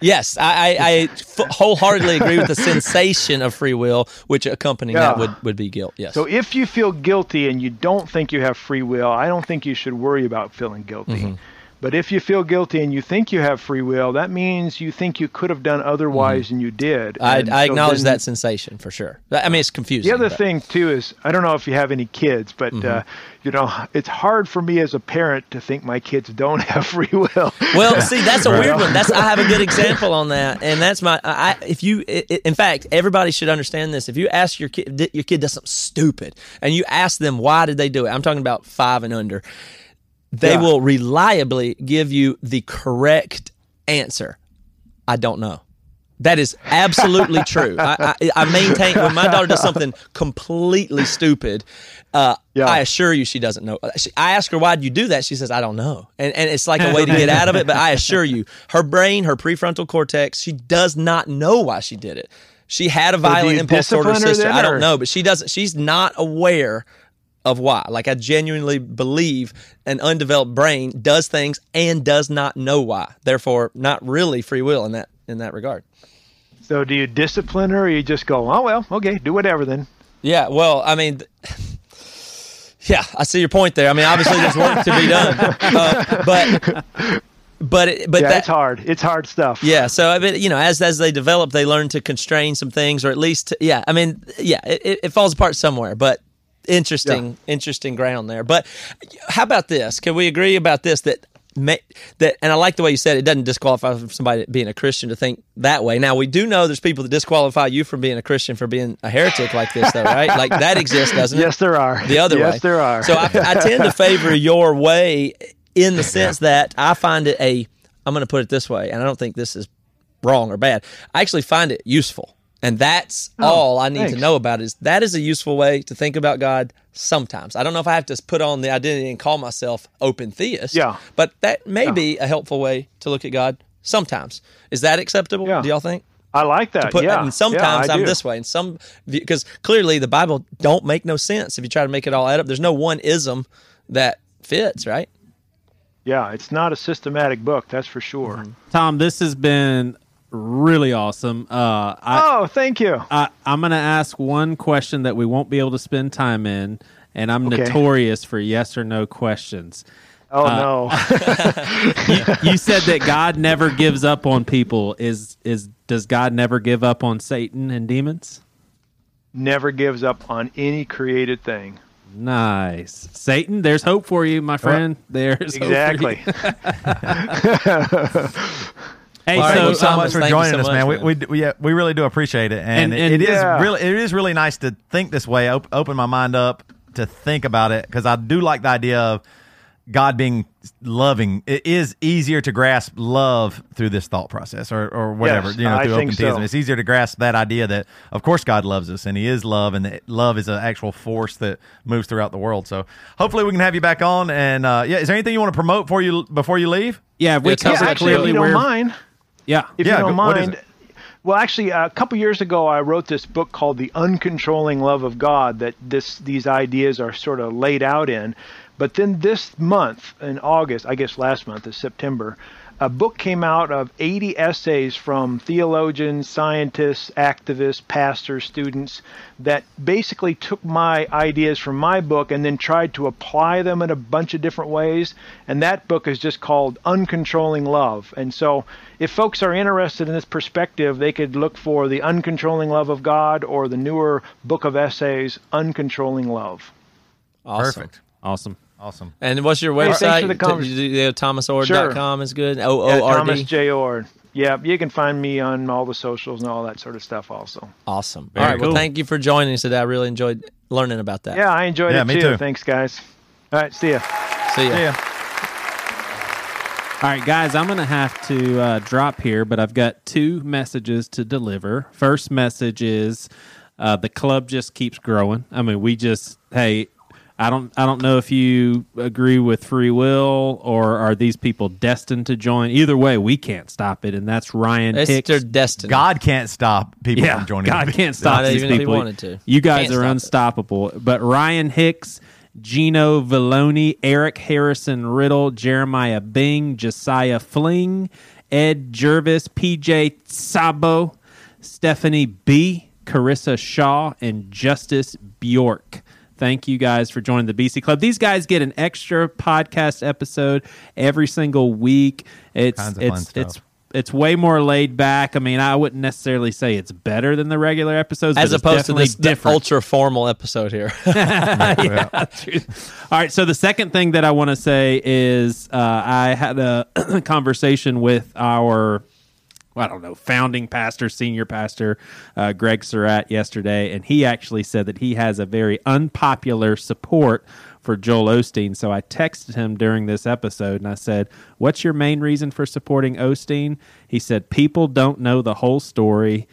Yes, I, I, I f- wholeheartedly agree with the sensation of free will, which accompanying that would, would be guilt. Yes. So if you feel guilty and you don't think you have free will, I don't think you should worry about feeling guilty. Mm-hmm. But if you feel guilty and you think you have free will, that means you think you could have done otherwise and you did. I, And I so acknowledge that sensation for sure. I mean, it's confusing. The other but- thing too is I don't know if you have any kids, but Mm-hmm. uh, you know it's hard for me as a parent to think my kids don't have free will. Well, see, that's a weird one. That's I have a good example on that, and that's my. I if you, in fact, everybody should understand this. If you ask your kid, your kid does something stupid, and you ask them why did they do it, I'm talking about five and under. They Yeah. will reliably give you the correct answer. I don't know. That is absolutely true. I, I, I maintain when my daughter does something completely stupid. Uh, Yeah. I assure you, she doesn't know. She, I ask her why do you do that. She says I don't know, and and it's like a way to get out of it. But I assure you, her brain, her prefrontal cortex, she does not know why she did it. She had a violent impulse toward her sister. I don't know, but she doesn't. She's not aware of why. Like I genuinely believe an undeveloped brain does things and does not know why. Therefore, not really free will in that in that regard. so do you discipline her, or you just go, oh well, okay, do whatever then? Yeah, well, I mean, yeah, I see your point there. I mean, obviously there's work to be done, uh, but but it, but yeah, that, it's hard. It's hard stuff. Yeah, so I mean, you know, as as they develop, they learn to constrain some things, or at least, yeah. I mean, yeah, it- it falls apart somewhere, but interesting, interesting ground there. But how about this? Can we agree about this that? ma- That and I like the way you said it doesn't disqualify somebody being a Christian to think that way. Now we do know there's people that disqualify you from being a Christian for being a heretic like this, though, right? Like that exists, doesn't it? Yes, there are. the other way. yes, there are. So I, I tend to favor your way in the sense that I find it a. I'm going to put it this way, and I don't think this is wrong or bad. I actually find it useful, and that's all I need to Oh, know about. Is that is a useful way to think about God? Sometimes I don't know if I have to put on the identity and call myself open theist. Yeah. but that may be a helpful way to look at God. Sometimes is that acceptable? Yeah. Do y'all think? I like that. Put, yeah. and sometimes yeah, I I'm do. this way, and some because clearly the Bible don't make no sense if you try to make it all add up. There's no one ism that fits, right? Yeah, it's not a systematic book, that's for sure. Mm-hmm. Tom, this has been really awesome. Uh, I, Oh, thank you. I, I'm going to ask one question that we won't be able to spend time in, and I'm Okay. notorious for yes or no questions. Oh Uh, no. You said that God never gives up on people. Is is does God never give up on Satan and demons? Never gives up on any created thing. Nice, Satan. There's hope for you, my friend. There's you. Exactly. Hey, All right, Thank so you so Thomas, much for joining so us, much, man. We, man. we, we, yeah, we really do appreciate it, and, And- and- it is Yeah. really it is really nice to think this way. Op- open my mind up to think about it because I do like the idea of God being loving. It is easier to grasp love through this thought process, or or whatever Yes, you know through think open theism. so. It's easier to grasp that idea that of course God loves us and He is love, and that love is an actual force that moves throughout the world. So hopefully we can have you back on. And uh, yeah, is there anything you want to promote before you before you leave? yeah, we Yeah, tell us covered about actually, if clearly you don't where. mind, Yeah, if Yeah, you don't go- what is mind. Well, actually, uh, a couple years ago, I wrote this book called "The Uncontrolling Love of God." That this these ideas are sort of laid out in. But then this month, in August, I guess last month is September, a book came out of 80 essays from theologians, scientists, activists, pastors, students that basically took my ideas from my book and then tried to apply them in a bunch of different ways. And that book is just called Uncontrolling Love. And so if folks are interested in this perspective, they could look for The Uncontrolling Love of God or the newer book of essays, Uncontrolling Love. Awesome. Perfect, awesome. Awesome. And what's your Hey, thanks website? for the T- convers- you do- ThomasOord.com is good. O Yeah, Thomas J Oord. Yeah, you can find me on all the socials and all that sort of stuff also. Awesome. Very All right. Well, thank you for joining us today. I really enjoyed learning about that. Yeah, I enjoyed Yeah, it me too. too. Thanks, guys. All right, see ya. See ya. Yeah. All right, guys, I'm going to have to uh, drop here, but I've got two messages to deliver. First message is uh, the club just keeps growing. I mean, we just hey, I don't I don't know if you agree with free will or are these people destined to join. Either way, we can't stop it, and that's Ryan It's Hicks. their destiny. God can't stop people yeah, from joining. God the- can't stop Not these even if he people. wanted to. You guys Can't are stop it. unstoppable. But Ryan Hicks, Gino Villoni, Eric Harrison Riddle, Jeremiah Bing, Josiah Fling, Ed Jervis, PJ Sabo, Stephanie B, Carissa Shaw, and Justice Bjork. Thank you guys for joining the BC Club. These guys get an extra podcast episode every single week. It's Kinds of fun it's it's it's way more laid back. I mean, I wouldn't necessarily say it's better than the regular episodes, As but it's opposed to this different. ultra formal episode here. yeah, true. All right. So the second thing that I want to say is uh, I had a conversation with our, I don't know, founding pastor, senior pastor, uh, Greg Surratt yesterday, and he actually said that he has a very unpopular support for Joel Osteen. So I texted him during this episode and I said, What's your main reason for supporting Osteen? He said, People don't know the whole story.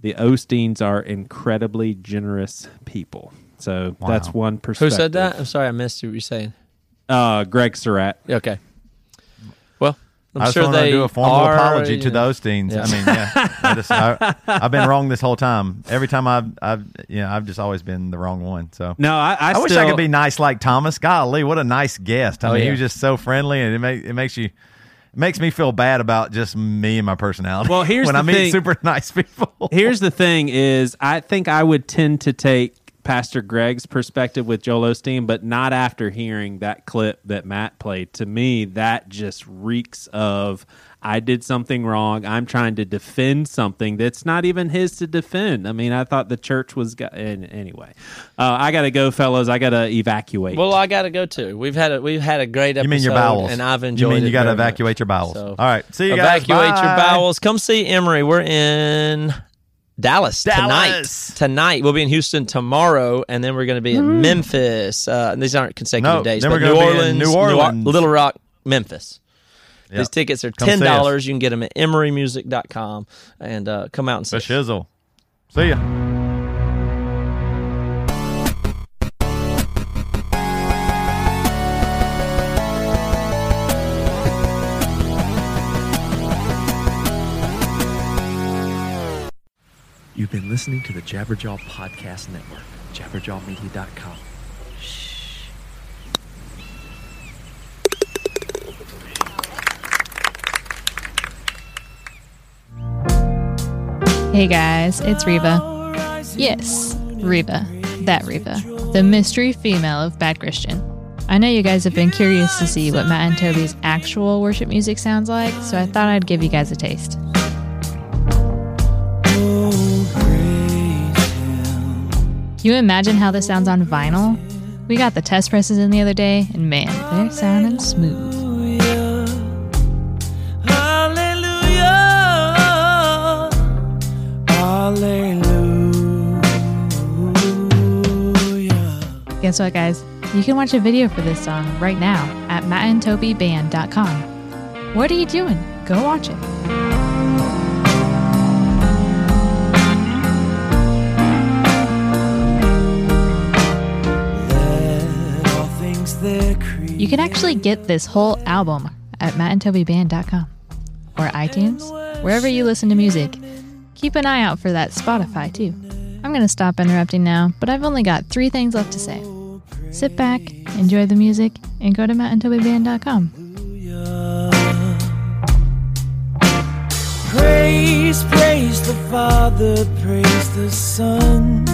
The Osteens are incredibly generous people. So that's one perspective. Who said that? I'm sorry, I missed what you were saying. Uh, Greg Surratt. Okay. I'm I just sure want they to do a formal are, apology to the Osteens. Yeah. I mean, yeah, I just, I, I've been wrong this whole time. Every time I've, I've, you know, I've just always been the wrong one. So No, I, I, I, wish I could be nice like Thomas. Golly, what a nice guest! I Oh, mean, he was just so friendly, and it, make, it makes you, it makes me feel bad about just me and my personality. Well, here's when I meet thing. super nice people. Here's the thing: is I think I would tend to take Pastor Greg's perspective with Joel Osteen, but not after hearing that clip that Matt played. To me, that just reeks of I did something wrong. I'm trying to defend something that's not even his to defend. I mean, I thought the church was. Go- and anyway, uh, I got to go, fellas. I got to evacuate. Well, I got to go too. We've had a we've had a great episode. you mean your bowels? and I've enjoyed. You mean you it got to very much. evacuate your bowels? So, All right, see you guys. Evacuate your bowels. Come see Emery. We're in Dallas, Dallas. tonight. Tonight we'll be in Houston tomorrow, and then we're going to be in Memphis. Uh, and these aren't consecutive No, days. but we're New gonna be in Orleans, New Orleans. Little Rock, Memphis. Yep. These tickets are ten dollars. You can get them at emerymusic.com and uh, come out and see. The shizzle. See ya. You've been listening to the Jabberjaw Podcast Network, jabberjawmedia.com. Hey guys, it's Reba. Yes, Reba. That Reba. The mystery female of Bad Christian. I know you guys have been curious to see what Matt and Toby's actual worship music sounds like, so I thought I'd give you guys a taste. Can you imagine how this sounds on vinyl? We got the test presses in the other day, and man, they're sounding smooth. Guess what, guys? You can watch a video for this song right now at mattandtobyband.com. What are you doing? Go watch it. You can actually get this whole album at mattandtobyband.com or iTunes, wherever you listen to music. Keep an eye out for that Spotify too. I'm going to stop interrupting now, but I've only got three things left to say. Sit back, enjoy the music, and go to mattandtobyband.com. Praise, praise the Father, praise the Son.